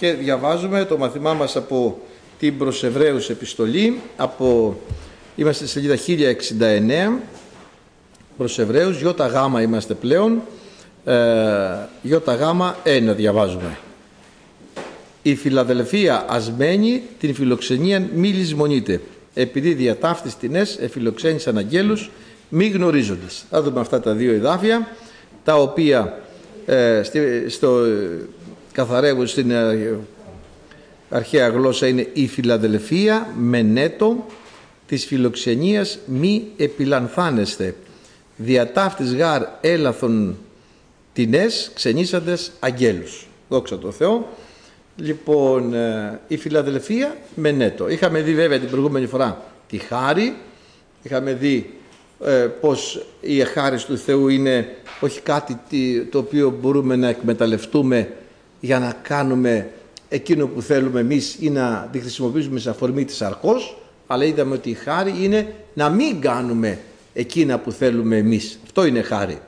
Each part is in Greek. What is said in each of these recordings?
και διαβάζουμε το μαθημά μας από την προς Εβραίους επιστολή από, είμαστε στη σελίδα 1069 προς Εβραίους Ιώτα Γάμα είμαστε πλέον ε, Ιώτα Γάμα 1 διαβάζουμε η Φιλαδελφία ασμένη την φιλοξενία μη λησμονείται επειδή διατάφτης τινές εφιλοξένησαν αγγέλους μη γνωρίζοντες. Θα δούμε αυτά τα δύο εδάφια τα οποία ε, στο, καθαρεύουν στην ε, αρχαία γλώσσα είναι η Φιλαδελφία μενέτο της φιλοξενίας μη επιλανθάνεστε διατάφτης γάρ έλαθον τινές ξενήσαντες αγγέλους. Δόξα τω Θεώ. Λοιπόν, ε, η Φιλαδελφία μενέτο. Είχαμε δει βέβαια την προηγούμενη φορά τη χάρη, είχαμε δει ε, πως η εχάρις του Θεού είναι όχι κάτι το οποίο μπορούμε να εκμεταλλευτούμε για να κάνουμε εκείνο που θέλουμε εμείς ή να τη χρησιμοποιήσουμε σε αφορμή της αρχός αλλά είδαμε ότι η χάρη είναι να μην κάνουμε εκείνα που θέλουμε εμείς. Αυτό είναι χάρη.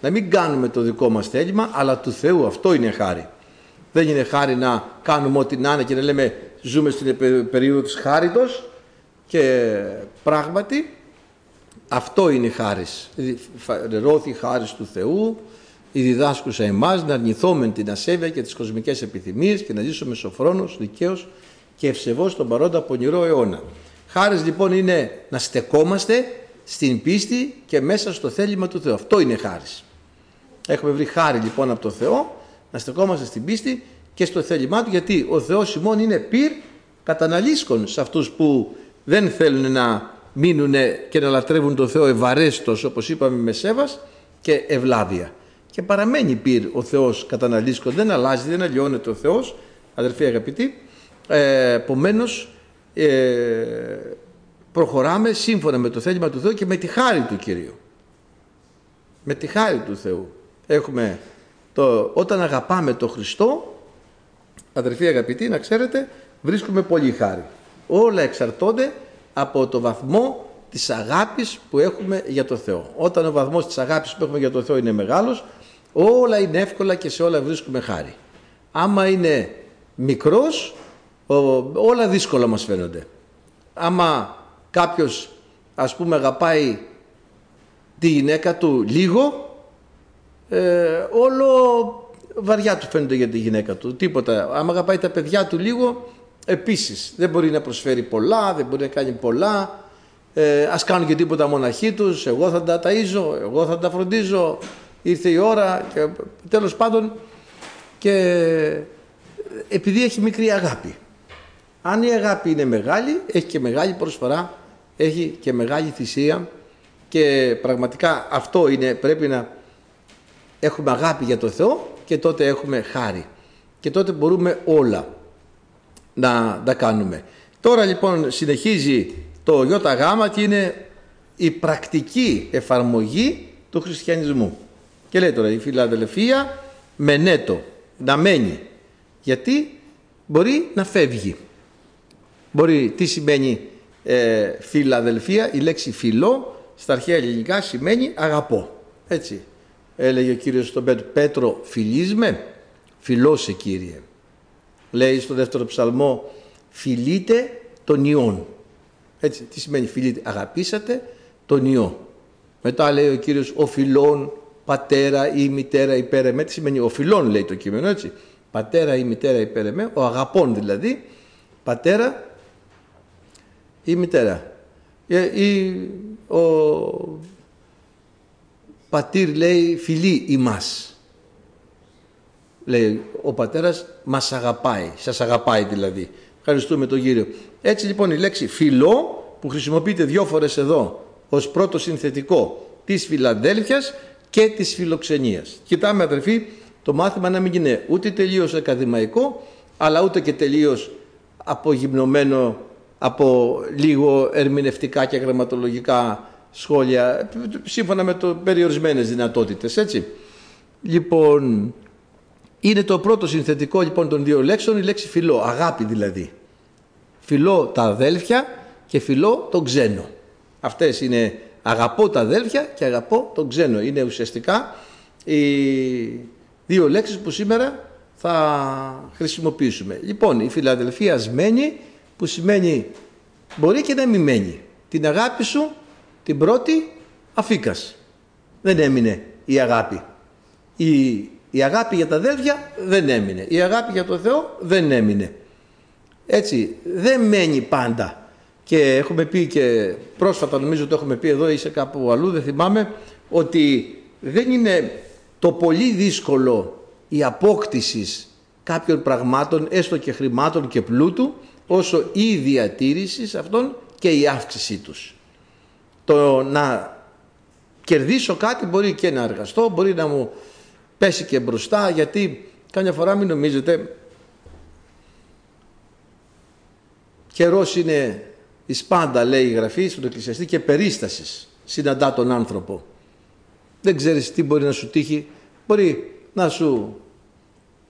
Να μην κάνουμε το δικό μας θέλημα αλλά του Θεού. Αυτό είναι χάρη. Δεν είναι χάρη να κάνουμε ό,τι να είναι και να λέμε ζούμε στην περίοδο της χάριτος και πράγματι αυτό είναι η χάρις. Ρώθη η χάρις του Θεού, η διδάσκουσα εμάς να αρνηθούμε την ασέβεια και τις κοσμικές επιθυμίες και να ζήσουμε σοφρόνος, δικαίως και ευσεβώς στον παρόντα πονηρό αιώνα. Χάρις λοιπόν είναι να στεκόμαστε στην πίστη και μέσα στο θέλημα του Θεού. Αυτό είναι χάρις. Έχουμε βρει χάρη λοιπόν από το Θεό να στεκόμαστε στην πίστη και στο θέλημά του γιατί ο Θεός ημών είναι πυρ καταναλύσκων σε αυτούς που δεν θέλουν να μείνουν και να λατρεύουν τον Θεό ευαρέστος όπως είπαμε με σέβας και ευλάβεια. Και παραμένει πυρ ο Θεός καταναλύσκων, δεν αλλάζει, δεν αλλοιώνεται ο Θεός, αδερφοί αγαπητοί. Ε, Επομένως, ε, προχωράμε σύμφωνα με το θέλημα του Θεού και με τη χάρη του Κυρίου. Με τη χάρη του Θεού. Έχουμε το, όταν αγαπάμε τον Χριστό, αδερφοί αγαπητοί, να ξέρετε, βρίσκουμε πολύ χάρη. Όλα εξαρτώνται από το βαθμό της αγάπης που έχουμε για το Θεό. Όταν ο βαθμός της αγάπης που έχουμε για το Θεό είναι μεγάλος, όλα είναι εύκολα και σε όλα βρίσκουμε χάρη. Άμα είναι μικρός, όλα δύσκολα μας φαίνονται. Άμα κάποιος ας πούμε αγαπάει τη γυναίκα του λίγο, ε, όλο βαριά του φαίνεται για τη γυναίκα του. Τίποτα. Άμα αγαπάει τα παιδιά του λίγο, επίσης δεν μπορεί να προσφέρει πολλά, δεν μπορεί να κάνει πολλά. Ε, ας κάνουν και τίποτα μοναχοί τους, εγώ θα τα ταΐζω, εγώ θα τα φροντίζω, ήρθε η ώρα και τέλος πάντων και επειδή έχει μικρή αγάπη. Αν η αγάπη είναι μεγάλη, έχει και μεγάλη προσφορά, έχει και μεγάλη θυσία και πραγματικά αυτό είναι, πρέπει να έχουμε αγάπη για το Θεό και τότε έχουμε χάρη. Και τότε μπορούμε όλα να τα κάνουμε. Τώρα λοιπόν συνεχίζει το ΙΓ και είναι η πρακτική εφαρμογή του χριστιανισμού. Και λέει τώρα η φιλαδελφία μενέτο, να μένει. Γιατί μπορεί να φεύγει. Μπορεί, τι σημαίνει ε, φιλαδελφία, η λέξη φιλό στα αρχαία ελληνικά σημαίνει αγαπώ. Έτσι έλεγε ο Κύριος στον Πέτρο, Πέτρο φιλίσμε, φιλώσε Κύριε. Λέει στο δεύτερο ψαλμό, φιλείτε τον Υιόν. Έτσι, τι σημαίνει φιλείτε, αγαπήσατε τον Υιό. Μετά λέει ο Κύριος, ο φιλών, πατέρα ή μητέρα υπέρ εμέ. Τι σημαίνει ο φιλών λέει το κείμενο έτσι. Πατέρα ή μητέρα υπέρ εμέ, ο αγαπών δηλαδή, πατέρα ή μητέρα. Ε, ή ο πατήρ λέει φιλή ημάς. Λέει ο πατέρας μας αγαπάει, σας αγαπάει δηλαδή. Ευχαριστούμε τον Κύριο. Έτσι λοιπόν η λέξη φιλό που χρησιμοποιείται δυο φορές εδώ ως πρώτο συνθετικό της Φιλαδέλφιας και της φιλοξενίας. Κοιτάμε αδερφοί το μάθημα να μην είναι ούτε τελείως ακαδημαϊκό αλλά ούτε και τελείως απογυμνωμένο από λίγο ερμηνευτικά και γραμματολογικά σχόλια σύμφωνα με το περιορισμένες δυνατότητες έτσι. Λοιπόν, είναι το πρώτο συνθετικό λοιπόν των δύο λέξεων η λέξη φιλό, αγάπη δηλαδή. Φιλό τα αδέλφια και φιλό τον ξένο. Αυτές είναι αγαπώ τα αδέλφια και αγαπώ τον ξένο. Είναι ουσιαστικά οι δύο λέξεις που σήμερα θα χρησιμοποιήσουμε. Λοιπόν, η φιλαδελφία μένει που σημαίνει μπορεί και να μην μένει. Την αγάπη σου την πρώτη αφήκας. Δεν έμεινε η αγάπη. Η, η αγάπη για τα αδέλφια δεν έμεινε. Η αγάπη για το Θεό δεν έμεινε. Έτσι, δεν μένει πάντα. Και έχουμε πει και πρόσφατα νομίζω το έχουμε πει εδώ ή σε κάπου αλλού, δεν θυμάμαι, ότι δεν είναι το πολύ δύσκολο η απόκτησης κάποιων πραγμάτων, έστω και χρημάτων και πλούτου, όσο η διατήρηση αυτών και η αύξησή τους. Το να κερδίσω κάτι μπορεί και να εργαστώ, μπορεί να μου πέσει και μπροστά, γιατί καμιά φορά μην νομίζετε καιρός είναι η πάντα λέει η Γραφή στον Εκκλησιαστή και περίστασης συναντά τον άνθρωπο. Δεν ξέρεις τι μπορεί να σου τύχει. Μπορεί να σου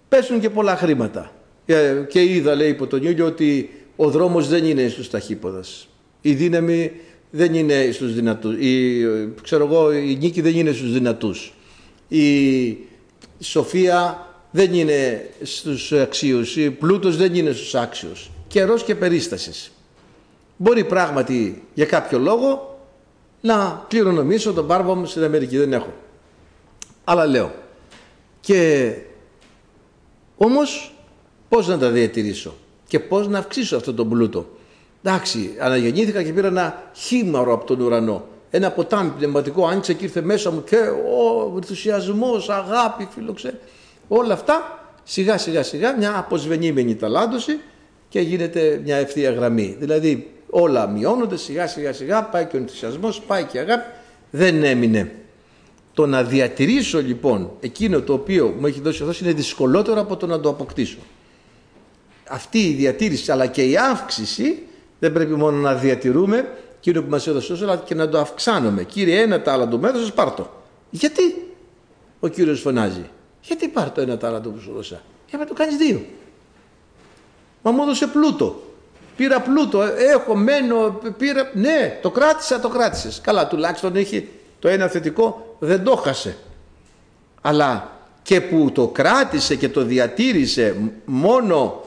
πέσουν και πολλά χρήματα. Ε, και είδα λέει υπό τον ήλιο ότι ο δρόμος δεν είναι στους ταχύποδας. Η δύναμη δεν είναι στους δυνατούς. Η, ξέρω εγώ, η νίκη δεν είναι στους δυνατούς. Η σοφία δεν είναι στους αξίους. Η πλούτος δεν είναι στους άξιους. Καιρός και περίστασης. Μπορεί πράγματι για κάποιο λόγο να κληρονομήσω τον πάρβο μου στην Αμερική. Δεν έχω. Αλλά λέω. Και όμως πώς να τα διατηρήσω και πώς να αυξήσω αυτό τον πλούτο. Εντάξει, αναγεννήθηκα και πήρα ένα χήμαρο από τον ουρανό. Ένα ποτάμι πνευματικό άνοιξε και ήρθε μέσα μου και ο ενθουσιασμός, αγάπη, φιλοξέ. Όλα αυτά σιγά σιγά σιγά μια αποσβενήμενη ταλάντωση και γίνεται μια ευθεία γραμμή. Δηλαδή όλα μειώνονται σιγά σιγά σιγά, πάει και ο ενθουσιασμός, πάει και η αγάπη, δεν έμεινε. Το να διατηρήσω λοιπόν εκείνο το οποίο μου έχει δώσει ο Θεός είναι δυσκολότερο από το να το αποκτήσω. Αυτή η διατήρηση αλλά και η αύξηση δεν πρέπει μόνο να διατηρούμε εκείνο που μας έδωσε αλλά και να το αυξάνουμε. Κύριε ένα τάλαντο μου έδωσες πάρ' το. Γιατί; Ο Κύριος φωνάζει. Γιατί πάρ' το ένα τάλαντο που σου δώσα; Για να το κάνεις δύο. Μα μου έδωσε πλούτο. Πήρα πλούτο, έχω, μένω, πήρα. Ναι, το κράτησα, το κράτησες. Καλά, τουλάχιστον έχει το ένα θετικό, δεν το χάσε. Αλλά και που το κράτησε και το διατήρησε μόνο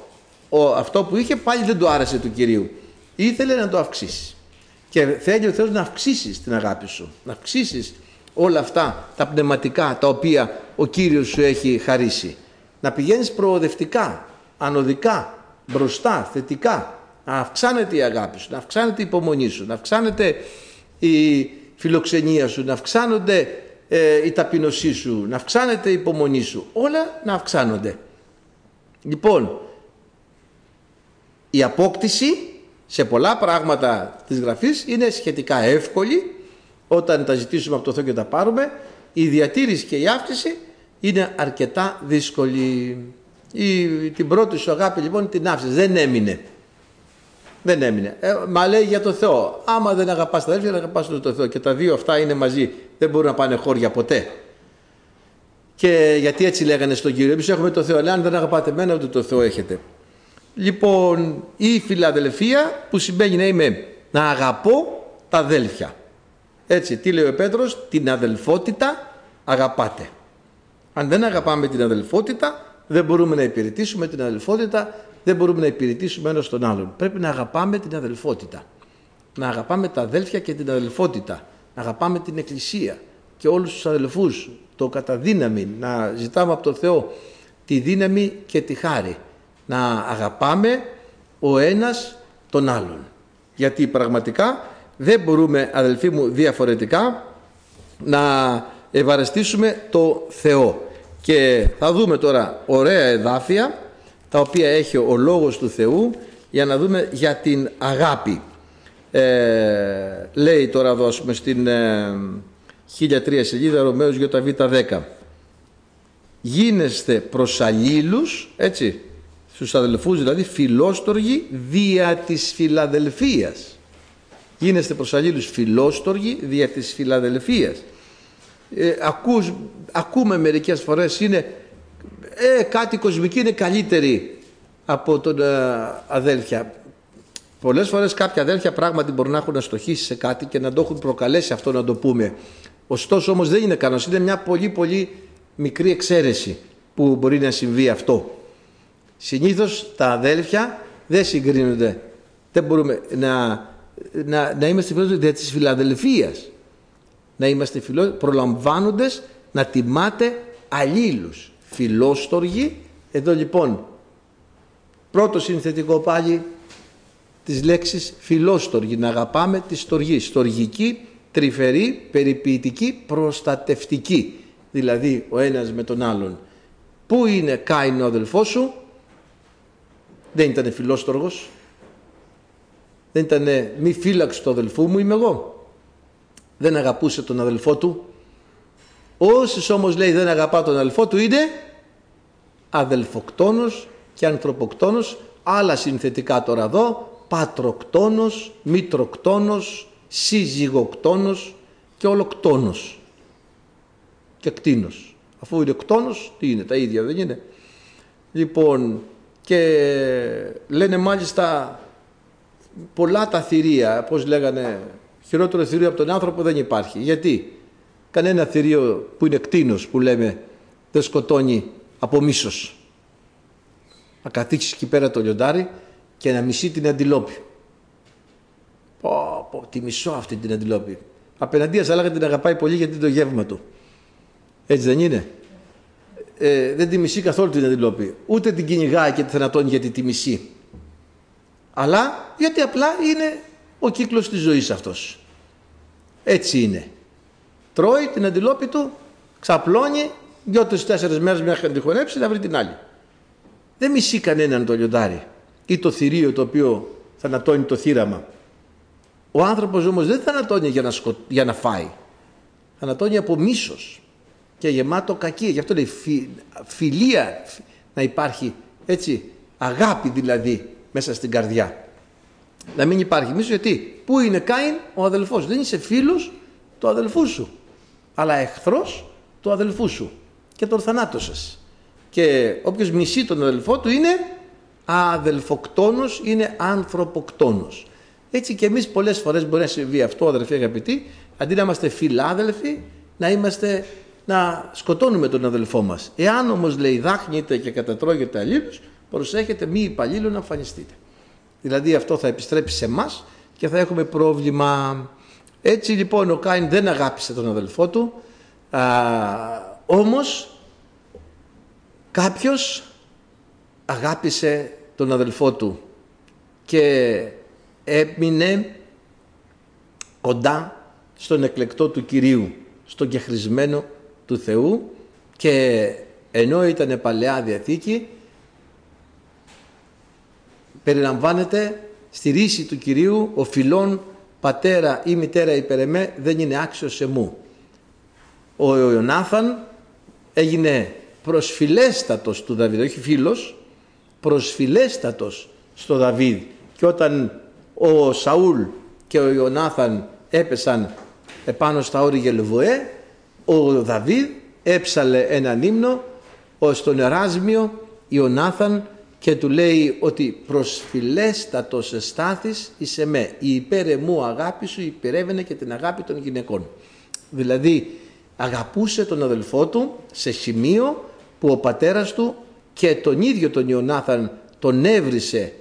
ο, αυτό που είχε πάλι δεν του άρεσε του Κυρίου. Ήθελε να το αυξήσεις. Και θέλει ο Θεός να αυξήσεις την αγάπη σου. Να αυξήσεις όλα αυτά τα πνευματικά τα οποία ο Κύριος σου έχει χαρίσει. Να πηγαίνεις προοδευτικά, ανωδικά, μπροστά, θετικά να αυξάνεται η αγάπη σου, να αυξάνεται η υπομονή σου, να αυξάνεται η φιλοξενία σου, να αυξάνονται ε, η ταπεινωσή σου, να αυξάνεται η υπομονή σου. Όλα να αυξάνονται. Λοιπόν, η απόκτηση σε πολλά πράγματα της Γραφής είναι σχετικά εύκολη όταν τα ζητήσουμε από το Θεό και τα πάρουμε. Η διατήρηση και η αύξηση είναι αρκετά δύσκολη. Η, την πρώτη σου αγάπη λοιπόν την άφησες, δεν έμεινε. Δεν έμεινε. Ε, μα λέει για το Θεό. Άμα δεν αγαπάς τα αδέρφια, δεν αγαπάς ούτε το Θεό. Και τα δύο αυτά είναι μαζί. Δεν μπορούν να πάνε χώρια ποτέ. Και γιατί έτσι λέγανε στον Κύριο. Εμείς έχουμε το Θεό. Αλλά αν δεν αγαπάτε εμένα, ούτε το Θεό έχετε. Λοιπόν, η φιλαδελφία που σημαίνει να είμαι να αγαπώ τα αδέλφια. Έτσι, τι λέει ο Πέτρος, την αδελφότητα αγαπάτε. Αν δεν αγαπάμε την αδελφότητα, δεν μπορούμε να υπηρετήσουμε την αδελφότητα δεν μπορούμε να υπηρετήσουμε ένας τον άλλον. Πρέπει να αγαπάμε την αδελφότητα. Να αγαπάμε τα αδέλφια και την αδελφότητα. Να αγαπάμε την Εκκλησία και όλους τους αδελφούς. Το καταδύναμη. Να ζητάμε από το Θεό τη δύναμη και τη χάρη. Να αγαπάμε ο ένας τον άλλον. Γιατί πραγματικά δεν μπορούμε αδελφοί μου διαφορετικά να ευαρεστήσουμε το Θεό. Και θα δούμε τώρα ωραία εδάφια τα οποία έχει ο Λόγος του Θεού για να δούμε για την αγάπη. Ε, λέει τώρα δώσουμε στην ε, 1003 σελίδα Ρωμαίος Β10 γίνεστε προς αλλήλους έτσι στους αδελφούς δηλαδή φιλόστοργοι δια της φιλαδελφίας. Γίνεστε προς αλλήλους φιλόστοργοι δια της φιλαδελφίας ε, ακούς, ακούμε μερικές φορές είναι ε, κάτι κοσμική είναι καλύτερη από τον ε, αδέλφια. Πολλές φορές κάποια αδέλφια πράγματι μπορούν να έχουν αστοχήσει σε κάτι και να το έχουν προκαλέσει αυτό να το πούμε. Ωστόσο όμως δεν είναι κανόνας, είναι μια πολύ πολύ μικρή εξαίρεση που μπορεί να συμβεί αυτό. Συνήθως τα αδέλφια δεν συγκρίνονται. Δεν μπορούμε να, να, να είμαστε φιλόστοργοι δια της φιλαδελφίας. Να είμαστε φιλό, προλαμβάνοντες να τιμάτε αλλήλους. Φιλόστοργοι, εδώ λοιπόν πρώτο συνθετικό πάλι της λέξης φιλόστοργη, να αγαπάμε τη στοργή. Στοργική, τρυφερή, περιποιητική, προστατευτική. Δηλαδή ο ένας με τον άλλον. Πού είναι Κάιν ο αδελφός σου, δεν ήταν φιλόστοργος, δεν ήταν μη φύλαξ του αδελφού μου είμαι εγώ. Δεν αγαπούσε τον αδελφό του. Όσοι όμως λέει δεν αγαπά τον αδελφό του είναι αδελφοκτόνος και ανθρωποκτόνος, άλλα συνθετικά τώρα εδώ, πατροκτόνος, μητροκτόνος, σύζυγοκτόνος και ολοκτόνος και κτίνος. Αφού είναι κτόνος, τι είναι, τα ίδια δεν είναι. Λοιπόν, και λένε μάλιστα πολλά τα θηρία, πώς λέγανε, χειρότερο θηρίο από τον άνθρωπο δεν υπάρχει. Γιατί; Κανένα θηρίο που είναι κτίνος που λέμε δεν σκοτώνει από μίσος. Να καθίξεις εκεί πέρα το λιοντάρι και να μισεί την αντιλόπη. Πω, πω, τη μισώ αυτή την αντιλόπη. Απέναντίας θα λέγανε την αγαπάει πολύ γιατί είναι το γεύμα του. Έτσι δεν είναι; Ε, δεν τη μισεί καθόλου την αντιλόπη. Ούτε την κυνηγάει και τη θανατώνει γιατί τη μισεί. Αλλά γιατί απλά είναι ο κύκλος της ζωής αυτός. Έτσι είναι. Τρώει την αντιλόπη του, ξαπλώνει, δυο-τρεις τέσσερις μέρες μέχρι να τη χωνέψει να βρει την άλλη. Δεν μισεί κανέναν το λιοντάρι ή το θηρίο το οποίο θανατώνει το θύραμα. Ο άνθρωπος όμως δεν θανατώνει για να, σκο... για να φάει. Θανατώνει από μίσος και γεμάτο κακία. Γι' αυτό λέει φιλία να υπάρχει έτσι αγάπη δηλαδή μέσα στην καρδιά. Να μην υπάρχει μίσος γιατί; Πού είναι Κάιν; Ο αδελφός. Δεν είσαι φίλος του αδελφού σου αλλά εχθρός του αδελφού σου και τον θανάτωσες. Και όποιος μισεί τον αδελφό του είναι αδελφοκτόνος, είναι ανθρωποκτόνος. Έτσι και εμείς πολλές φορές μπορεί να συμβεί αυτό αδελφοί αγαπητοί, αντί να είμαστε φιλάδελφοι, να είμαστε να σκοτώνουμε τον αδελφό μας. Εάν όμως λέει δάχνετε και κατατρώγετε αλλήλους, προσέχετε μη υπαλλήλου να εμφανιστείτε. Δηλαδή αυτό θα επιστρέψει σε εμάς και θα έχουμε πρόβλημα. Έτσι λοιπόν ο Κάιν δεν αγάπησε τον αδελφό του, α, όμως κάποιος αγάπησε τον αδελφό του και έμεινε κοντά στον εκλεκτό του Κυρίου, στον κεχρισμένο του Θεού και ενώ ήταν παλαιά Διαθήκη περιλαμβάνεται στη ρίση του Κυρίου ο φιλόν πατέρα ή μητέρα υπέρ εμέ δεν είναι άξιος σε μου. Ο Ιωνάθαν έγινε προσφυλέστατος του Δαβίδ, όχι φίλος, προσφυλέστατος στο Δαβίδ και όταν ο Σαούλ και ο Ιωνάθαν έπεσαν επάνω στα όρη Γελβοέ ο Δαβίδ έψαλε έναν ύμνο στον Εράσμιο Ιωνάθαν και του λέει ότι προσφυλέστατος εστάθης είσαι με η υπέρεμου αγάπη σου υπερεύαινε και την αγάπη των γυναικών δηλαδή αγαπούσε τον αδελφό του σε σημείο που ο πατέρας του και τον ίδιο τον Ιωνάθαν τον έβρισε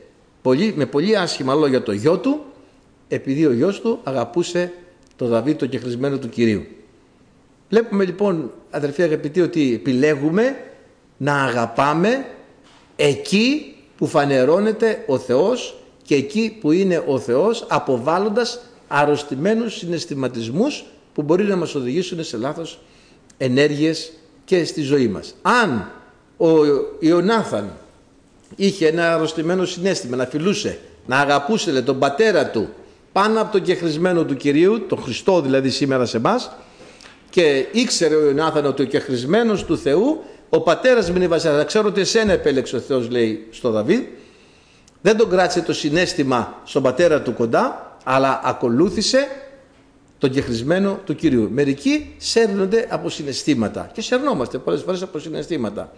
πολύ, με πολύ άσχημα λόγια το γιο του επειδή ο γιος του αγαπούσε το Δαβίδ το κεχρισμένο του Κυρίου. Βλέπουμε λοιπόν αδερφοί αγαπητοί ότι επιλέγουμε να αγαπάμε εκεί που φανερώνεται ο Θεός και εκεί που είναι ο Θεός αποβάλλοντας αρρωστημένους συναισθηματισμούς που μπορεί να μας οδηγήσουν σε λάθος ενέργειες και στη ζωή μας. Αν ο Ιωνάθαν είχε ένα αρρωστημένο συνέστημα, να φιλούσε, να αγαπούσε λέει, τον πατέρα του πάνω από τον κεχρισμένο του Κυρίου, τον Χριστό δηλαδή σήμερα σε εμάς, και ήξερε ο Ιωνάθαν ότι ο κεχρισμένος του Θεού, ο πατέρας μην βασιλιάς, ξέρω ότι εσένα επέλεξε ο Θεός λέει στο Δαβίδ, δεν τον κράτησε το συνέστημα στον πατέρα του κοντά, αλλά ακολούθησε τον κεχρισμένο του Κυρίου. Μερικοί σέρνονται από συναισθήματα και σερνόμαστε πολλές φορές από συναισθήματα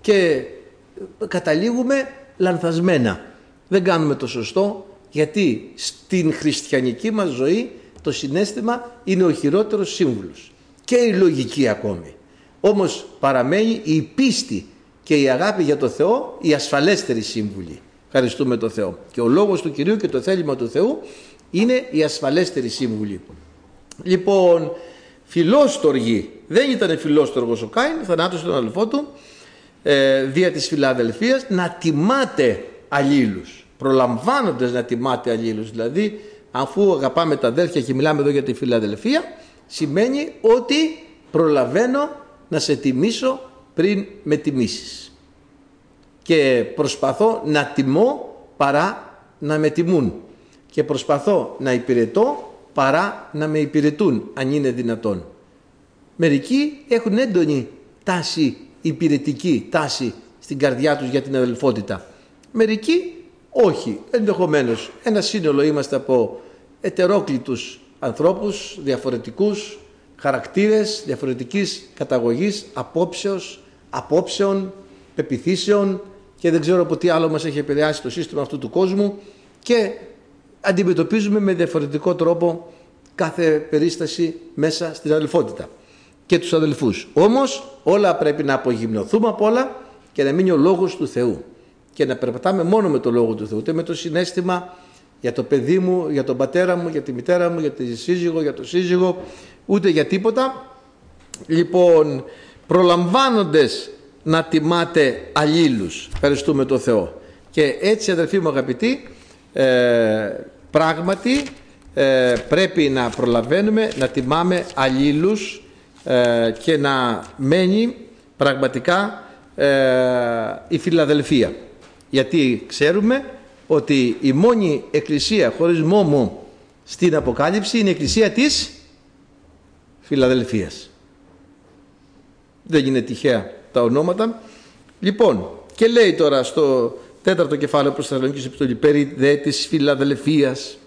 και καταλήγουμε λανθασμένα. Δεν κάνουμε το σωστό γιατί στην χριστιανική μας ζωή το συνέστημα είναι ο χειρότερος σύμβουλος και η λογική ακόμη. Όμως παραμένει η πίστη και η αγάπη για το Θεό η ασφαλέστερη σύμβουλη. Ευχαριστούμε το Θεό. Και ο λόγος του Κυρίου και το θέλημα του Θεού είναι η ασφαλέστερη σύμβουλη. Λοιπόν, φιλόστοργη, δεν ήταν φιλόστοργος ο Κάιν, θανάτωσε τον αδελφό του, ε, δια της Φιλαδελφίας, να τιμάτε αλλήλους, προλαμβάνοντας να τιμάτε αλλήλους. Δηλαδή, αφού αγαπάμε τα αδέρφια και μιλάμε εδώ για τη Φιλαδελφία, σημαίνει ότι προλαβαίνω να σε τιμήσω πριν με τιμήσεις. Και προσπαθώ να τιμώ παρά να με τιμούν. Και προσπαθώ να υπηρετώ παρά να με υπηρετούν, αν είναι δυνατόν. Μερικοί έχουν έντονη τάση υπηρετική, τάση στην καρδιά τους για την αδελφότητα. Μερικοί όχι, ενδεχομένως. Ένα σύνολο είμαστε από ετερόκλητους ανθρώπους, διαφορετικούς, χαρακτήρες διαφορετικής καταγωγής, απόψεως, απόψεων, πεπιθήσεων και δεν ξέρω από τι άλλο μας έχει επηρεάσει το σύστημα αυτού του κόσμου και αντιμετωπίζουμε με διαφορετικό τρόπο κάθε περίσταση μέσα στην αδελφότητα και τους αδελφούς. Όμως όλα πρέπει να απογυμνωθούμε από όλα και να μείνει ο λόγος του Θεού και να περπατάμε μόνο με το λόγο του Θεού, ούτε με το συνέστημα για το παιδί μου, για τον πατέρα μου, για τη μητέρα μου, για τη σύζυγο, για το σύζυγο, ούτε για τίποτα. Λοιπόν, προλαμβάνοντες να τιμάτε αλλήλους, ευχαριστούμε τον Θεό. Και έτσι αδερφοί μου αγαπητοί, ε, πράγματι ε, πρέπει να προλαβαίνουμε να τιμάμε αλλήλους ε, και να μένει πραγματικά η Φιλαδελφία. Γιατί ξέρουμε ότι η μόνη εκκλησία χωρίς μόμο στην Αποκάλυψη είναι η εκκλησία της Φιλαδελφίας. Δεν είναι τυχαία τα ονόματα. Λοιπόν, και λέει τώρα στο τέταρτο κεφάλαιο προς Θεσσαλονίκης Επιστολή περί δε της Φιλαδελφίας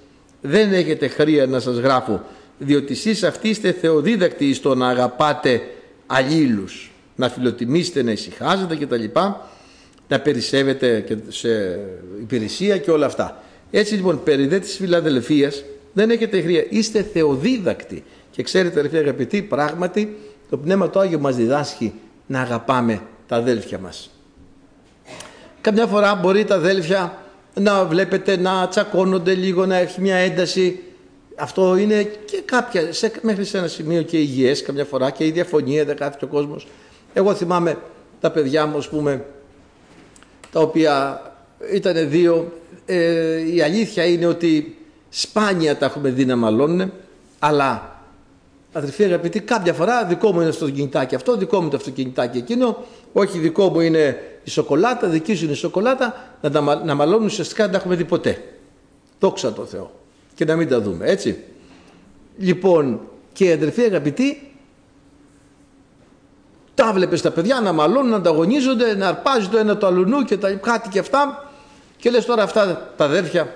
δεν έχετε χρία να σας γράφω διότι εσείς αυτοί είστε θεοδίδακτοι στο να αγαπάτε αλλήλους να φιλοτιμήσετε, να ησυχάζετε κτλ να περισσεύετε και σε υπηρεσία και όλα αυτά. Έτσι λοιπόν περί δε της Φιλαδελφίας δεν έχετε χρία, είστε θεοδίδακτοι και ξέρετε αδερφοί αγαπητοί πράγματι το Πνεύμα το Άγιο μας διδάσκει να αγαπάμε τα αδέλφια μας. Καμιά φορά μπορεί τα αδέλφια να βλέπετε να τσακώνονται λίγο, να έχει μια ένταση. Αυτό είναι και κάποια, σε, μέχρι σε ένα σημείο και υγιές καμιά φορά και η διαφωνία δεν κάθεται ο κόσμος. Εγώ θυμάμαι τα παιδιά μου, ας πούμε, τα οποία ήταν δύο. Ε, η αλήθεια είναι ότι σπάνια τα έχουμε δει να μαλώνουν, αλλά αδερφοί αγαπητοί, κάποια φορά δικό μου είναι στο κινητάκι αυτό, δικό μου το αυτοκινητάκι εκείνο, όχι δικό μου είναι η σοκολάτα, δική σου είναι η σοκολάτα, να, τα, να μαλώνουν ουσιαστικά δεν τα έχουμε δει ποτέ. Δόξα τω Θεώ. Και να μην τα δούμε, έτσι. Λοιπόν, και αδερφοί αγαπητοί, τα βλέπεις τα παιδιά να μαλώνουν, να ανταγωνίζονται, να αρπάζει το ένα το αλουνού και τα κάτι και αυτά. Και λες τώρα αυτά τα αδέρφια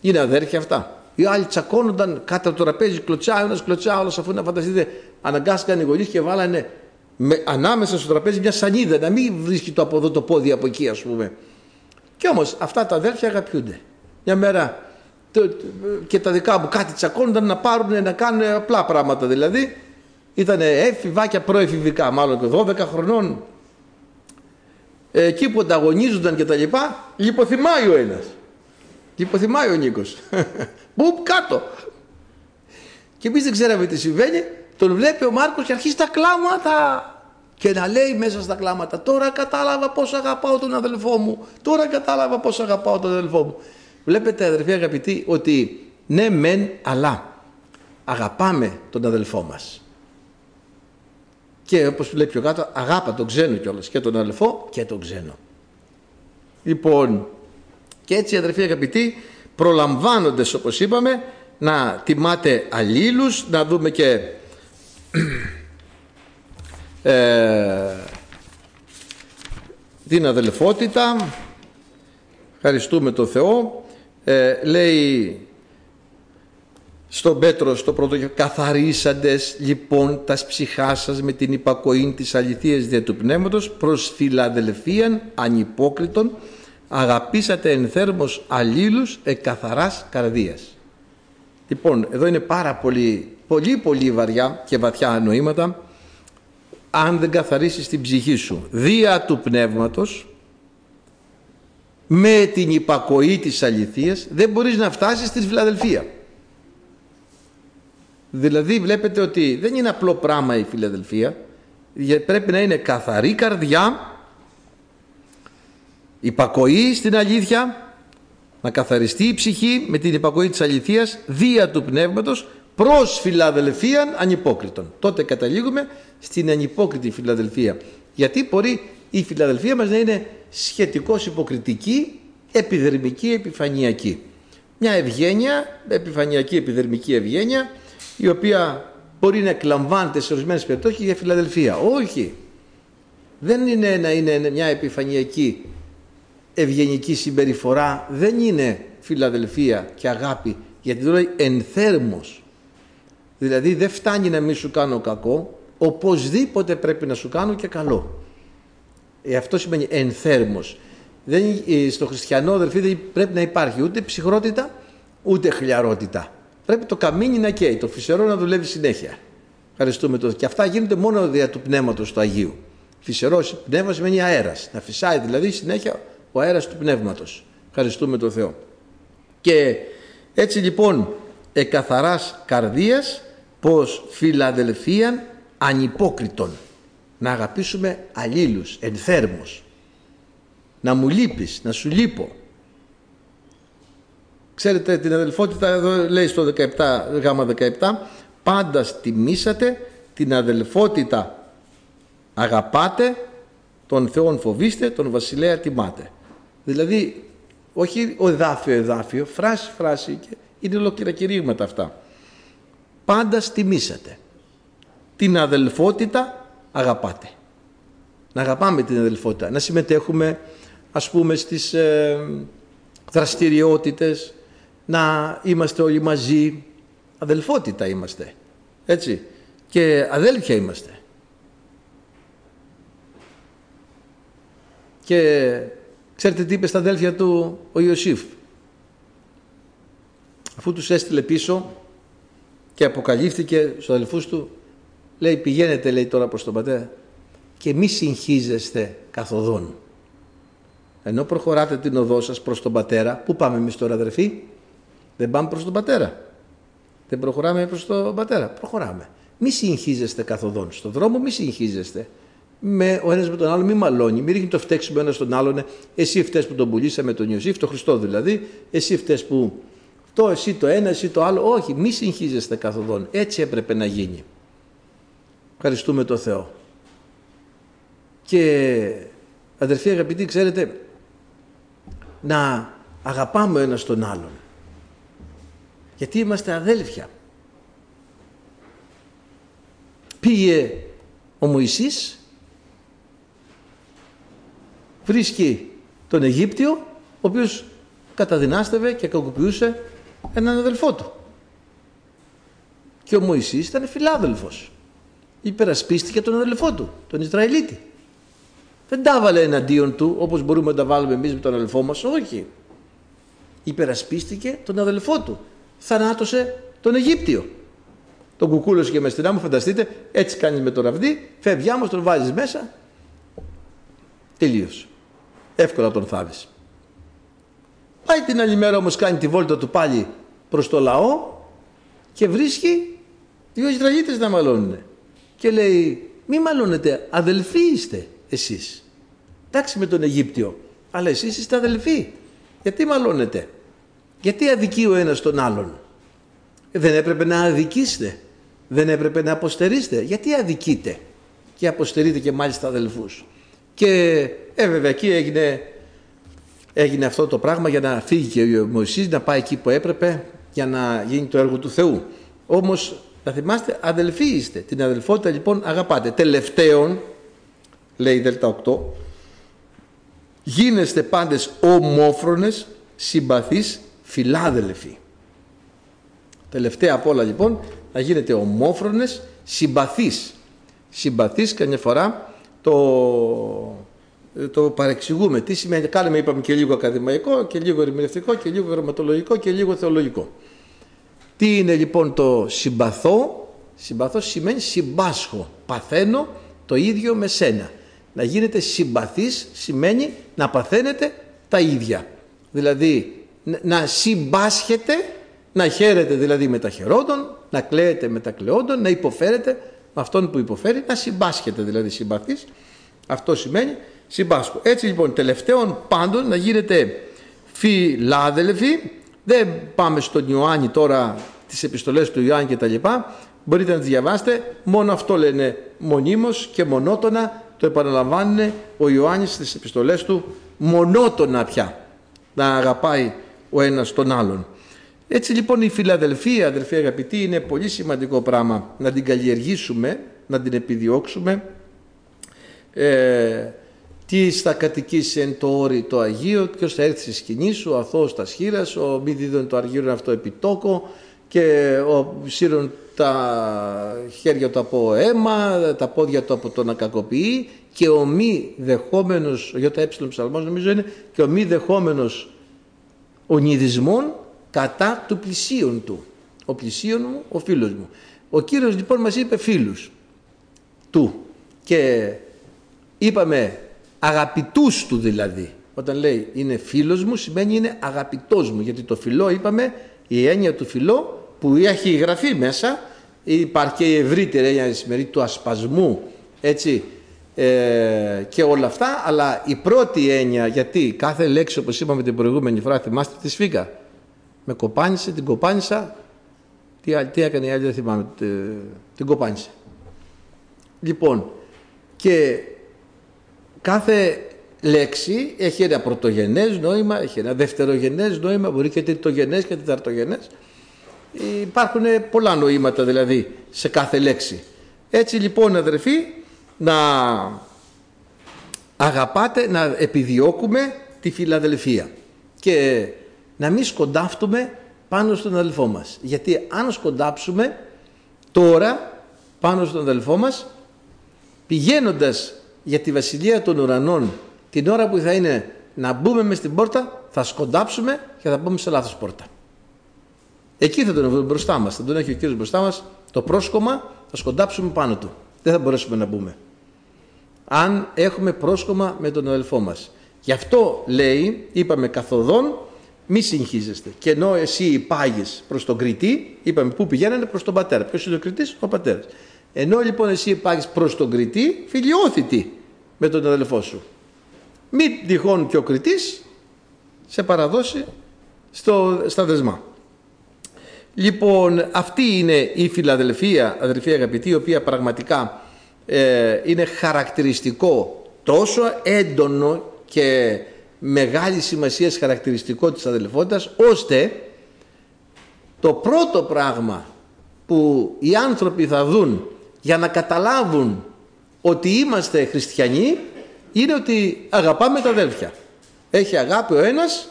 είναι αδέρφια αυτά. Οι άλλοι τσακώνονταν κάτω από το τραπέζι, κλωτσά, ένας κλωτσά, όλος αφού να φανταστείτε, αναγκάστηκαν οι γονείς και βάλανε με, ανάμεσα στο τραπέζι μια σανίδα, να μην βρίσκει το από εδώ το πόδι από εκεί, ας πούμε. Και όμως αυτά τα αδέρφια αγαπιούνται. Μια μέρα και τα δικά μου κάτι τσακώνονταν να πάρουν να κάνουν απλά πράγματα δηλαδή ήταν έφηβάκια προεφηβικά μάλλον και 12 χρονών. Εκεί που ανταγωνίζονταν και τα λοιπά λιποθυμάει ο ένας. Λιποθυμάει ο Νίκος. Μπουπ κάτω. Και εμείς δεν ξέραμε τι συμβαίνει. Τον βλέπει ο Μάρκος και αρχίζει τα κλάματα. Και να λέει μέσα στα κλάματα τώρα κατάλαβα πως αγαπάω τον αδελφό μου. Τώρα κατάλαβα πως αγαπάω τον αδελφό μου βλέπετε αδερφοί αγαπητοί ότι ναι μεν αλλά. Αγαπάμε τον αδελφό μας και όπως λέει πιο κάτω αγάπα τον ξένο κιόλας και τον αδελφό και τον ξένο. Λοιπόν και έτσι αδερφοί αγαπητοί προλαμβάνοντες όπως είπαμε να τιμάτε αλλήλους να δούμε και ε, την αδελφότητα ευχαριστούμε τον Θεό ε, λέει στον Πέτρο στο πρώτο καθαρίσαντες λοιπόν τας ψυχάς σας με την υπακοή της αληθείας δια του πνεύματος προς φιλαδελφίαν ανυπόκριτον αγαπήσατε εν θέρμος αλλήλους εκαθαράς καρδίας. Λοιπόν, εδώ είναι πάρα πολύ, πολύ πολύ βαριά και βαθιά νοήματα αν δεν καθαρίσεις την ψυχή σου δια του πνεύματος με την υπακοή της αληθείας δεν μπορείς να φτάσεις στη Φιλαδελφία. Δηλαδή βλέπετε ότι δεν είναι απλό πράγμα η Φιλαδελφία πρέπει να είναι καθαρή καρδιά υπακοή στην αλήθεια να καθαριστεί η ψυχή με την υπακοή της αληθείας δια του πνεύματος προς Φιλαδελφίαν ανυπόκριτον. Τότε καταλήγουμε στην ανυπόκριτη Φιλαδελφία. Γιατί μπορεί η Φιλαδελφία μας να είναι σχετικώς υποκριτική, επιδερμική, επιφανειακή. Μια ευγένεια, επιφανειακή, επιδερμική ευγένεια, η οποία μπορεί να εκλαμβάνεται σε ορισμένες περιπτώσεις για Φιλαδελφία. Όχι. Δεν είναι να είναι μια επιφανειακή ευγενική συμπεριφορά. Δεν είναι φιλαδελφία και αγάπη. Γιατί τώρα ενθέρμος. Δηλαδή δεν φτάνει να μην σου κάνω κακό. Οπωσδήποτε πρέπει να σου κάνω και καλό. Ε, αυτό σημαίνει ενθέρμος. Δεν, ε, στο χριστιανό αδερφή δεν πρέπει να υπάρχει ούτε ψυχρότητα ούτε χλιαρότητα. Πρέπει το καμίνι να καίει, το φυσερό να δουλεύει συνέχεια. Ευχαριστούμε το. Και αυτά γίνονται μόνο δια του πνεύματος του Αγίου. Φυσερός πνεύμα σημαίνει αέρας. Να φυσάει δηλαδή συνέχεια ο αέρας του πνεύματος. Ευχαριστούμε τον Θεό. Και έτσι λοιπόν εκαθαράς καρδίας πως φιλαδελφίαν ανυπόκριτον να αγαπήσουμε αλλήλους, ενθέρμος να μου λείπεις, να σου λείπω ξέρετε την αδελφότητα εδώ λέει στο 17, γάμα 17 πάντα στιμήσατε την αδελφότητα. Αγαπάτε τον Θεόν φοβήστε τον βασιλέα τιμάτε. Δηλαδή όχι ο εδάφιο εδάφιο φράση φράση και είναι ολόκληρα κηρύγματα αυτά. Πάντα στιμήσατε. Την αδελφότητα αγαπάτε. Να αγαπάμε την αδελφότητα να συμμετέχουμε ας πούμε στις ε, δραστηριότητες να είμαστε όλοι μαζί. Αδελφότητα είμαστε έτσι. Και αδέλφια είμαστε. Και ξέρετε τι είπε στα αδέλφια του ο Ιωσήφ; Αφού τους έστειλε πίσω και αποκαλύφθηκε στους αδελφούς του λέει πηγαίνετε λέει τώρα προς τον πατέρα και μη συγχύζεστε καθοδόν ενώ προχωράτε την οδό σας προς τον πατέρα πού πάμε εμείς τώρα αδερφοί; Δεν πάμε προς τον πατέρα. Δεν προχωράμε προς τον πατέρα. Προχωράμε. Μη συγχύζεστε καθοδόν. Στον δρόμο μη συγχύζεστε. Με ο ένας με τον άλλο, μη μαλώνει, μη ρίχνει το φταίξιμο ένα στον άλλον. Εσύ φταίει που τον πουλήσαμε τον Ιωσήφ, τον Χριστό δηλαδή. Εσύ φταίει που το, εσύ το ένα, εσύ το άλλο. Όχι, μη συγχύζεστε καθοδόν. Έτσι έπρεπε να γίνει. Ευχαριστούμε το Θεό. Και αδερφοί αγαπητοί, ξέρετε, να αγαπάμε ο ένας τον άλλον γιατί είμαστε αδέλφια. Πήγε ο Μωυσής, βρίσκει τον Αιγύπτιο, ο οποίος καταδυνάστευε και κακοποιούσε έναν αδελφό του. Και ο Μωυσής ήταν φιλάδελφος. Υπερασπίστηκε τον αδελφό του, τον Ισραηλίτη. Δεν τα έβαλε εναντίον του όπως μπορούμε να τα βάλουμε εμείς με τον αδελφό μας, όχι. Υπερασπίστηκε τον αδελφό του θανάτωσε τον Αιγύπτιο. Τον κουκούλωσε και μες στενά μου, φανταστείτε, έτσι κάνεις με το ραβδί, φεύγει άμμος, τον βάζεις μέσα, τελείωσε. Εύκολα τον θάβεις. Πάει την άλλη μέρα όμως κάνει τη βόλτα του πάλι προς το λαό και βρίσκει δύο Ισραηλίτες να μαλώνουν. Και λέει, μη μαλώνετε, αδελφοί είστε εσείς. Εντάξει με τον Αιγύπτιο, αλλά εσείς είστε αδελφοί. Γιατί μαλώνετε. Γιατί αδικεί ο ένας τον άλλον; Δεν έπρεπε να αδικήσετε. Δεν έπρεπε να αποστερήσετε. Γιατί αδικείτε; Και αποστερείτε και μάλιστα αδελφούς. Και ε, βέβαια εκεί έγινε, έγινε αυτό το πράγμα για να φύγει και ο Μωυσής να πάει εκεί που έπρεπε για να γίνει το έργο του Θεού. Όμως να θυμάστε αδελφοί είστε. Την αδελφότητα λοιπόν αγαπάτε. Τελευταίον, λέει η Δέλτα 8, γίνεστε πάντες ομόφρονες, συμπαθείς φιλάδελφοι. Τελευταία απ' όλα λοιπόν να γίνετε ομόφρονες, συμπαθείς. Συμπαθείς καμιά φορά το, το παρεξηγούμε. Τι σημαίνει, κάνουμε είπαμε και λίγο ακαδημαϊκό και λίγο ερμηνευτικό και λίγο γραμματολογικό και λίγο θεολογικό. Τι είναι λοιπόν το συμπαθώ; Συμπαθώ σημαίνει συμπάσχω, παθαίνω το ίδιο με σένα. Να γίνετε συμπαθής σημαίνει να παθαίνετε τα ίδια. Δηλαδή να συμπάσχετε, να χαίρετε δηλαδή με τα χαιρόντων, να κλαίετε με τα κλαιόντων, να υποφέρετε με αυτόν που υποφέρει, να συμπάσχετε δηλαδή συμπαθής. Αυτό σημαίνει συμπάσχω. Έτσι λοιπόν τελευταίον πάντων να γίνετε φιλάδελφοι. Δεν πάμε στον Ιωάννη τώρα τις επιστολές του Ιωάννη και τα λοιπά. Μπορείτε να τις διαβάσετε. Μόνο αυτό λένε μονίμως και μονότονα το επαναλαμβάνουν ο Ιωάννης στις επιστολές του μονότονα πια. Να αγαπάει ο ένας τον άλλον. Έτσι λοιπόν η φιλαδελφία, αδελφοί αγαπητοί, είναι πολύ σημαντικό πράγμα να την καλλιεργήσουμε, να την επιδιώξουμε. Ε, τι θα κατοικήσει εν το όρι το Αγίο, ποιο θα έρθει στη σκηνή σου, ο αθώος τα σχήρα, ο μη δίδον το αργύρον αυτό επιτόκο και ο σύρων τα χέρια του από αίμα, τα πόδια του από το να κακοποιεί και ο μη δεχόμενος, ο ΙΕ ψαλμός νομίζω είναι, και ο μη δεχόμενος ονειδισμών κατά του πλησίον του. Ο πλησίον μου, ο φίλος μου. Ο Κύριος λοιπόν μας είπε φίλους του και είπαμε αγαπητούς του δηλαδή. Όταν λέει είναι φίλος μου σημαίνει είναι αγαπητός μου γιατί το φιλό είπαμε η έννοια του φιλό που έχει γραφεί μέσα υπάρχει και η ευρύτερη έννοια σημερινή του ασπασμού έτσι ε, και όλα αυτά αλλά η πρώτη έννοια γιατί κάθε λέξη όπως είπαμε την προηγούμενη φορά θυμάστε τη σφίγγα με κοπάνισε, την κοπάνισα τι, τι έκανε η άλλη δεν θυμάμαι την κοπάνισε λοιπόν και κάθε λέξη έχει ένα πρωτογενές νόημα, έχει ένα δευτερογενές νόημα, μπορεί και τριτογενές και τεταρτογενές. Υπάρχουν πολλά νοήματα δηλαδή σε κάθε λέξη. Έτσι λοιπόν αδερφοί να αγαπάτε, να επιδιώκουμε τη φιλαδελφία και να μην σκοντάφτουμε πάνω στον αδελφό μας. Γιατί αν σκοντάψουμε τώρα πάνω στον αδελφό μας πηγαίνοντας για τη βασιλεία των ουρανών την ώρα που θα είναι να μπούμε μες στην πόρτα θα σκοντάψουμε και θα μπούμε σε λάθος πόρτα. Εκεί θα τον βρούμε μπροστά μας, θα τον έχει ο Κύριος μπροστά μας, το πρόσκομα θα σκοντάψουμε πάνω του. Δεν θα μπορέσουμε να μπούμε. Αν έχουμε πρόσκομα με τον αδελφό μας. Γι' αυτό λέει, είπαμε καθοδόν, μη συγχύζεστε. Και ενώ εσύ υπάγεις προς τον κριτή, είπαμε πού πηγαίνανε προς τον πατέρα. Ποιος είναι ο κριτής, ο πατέρας. Ενώ λοιπόν εσύ υπάγεις προς τον κριτή, φιλιώθητη με τον αδελφό σου. Μην τυχόν και ο κριτής σε παραδώσει στο, στα δεσμά. Λοιπόν, αυτή είναι η φιλαδελφία, αδελφοί αγαπητοί, η οποία πραγματικά ε, είναι χαρακτηριστικό τόσο έντονο και μεγάλη σημασία χαρακτηριστικό της αδελφότητας, ώστε το πρώτο πράγμα που οι άνθρωποι θα δουν για να καταλάβουν ότι είμαστε χριστιανοί είναι ότι αγαπάμε τα αδέλφια. Έχει αγάπη ο ένας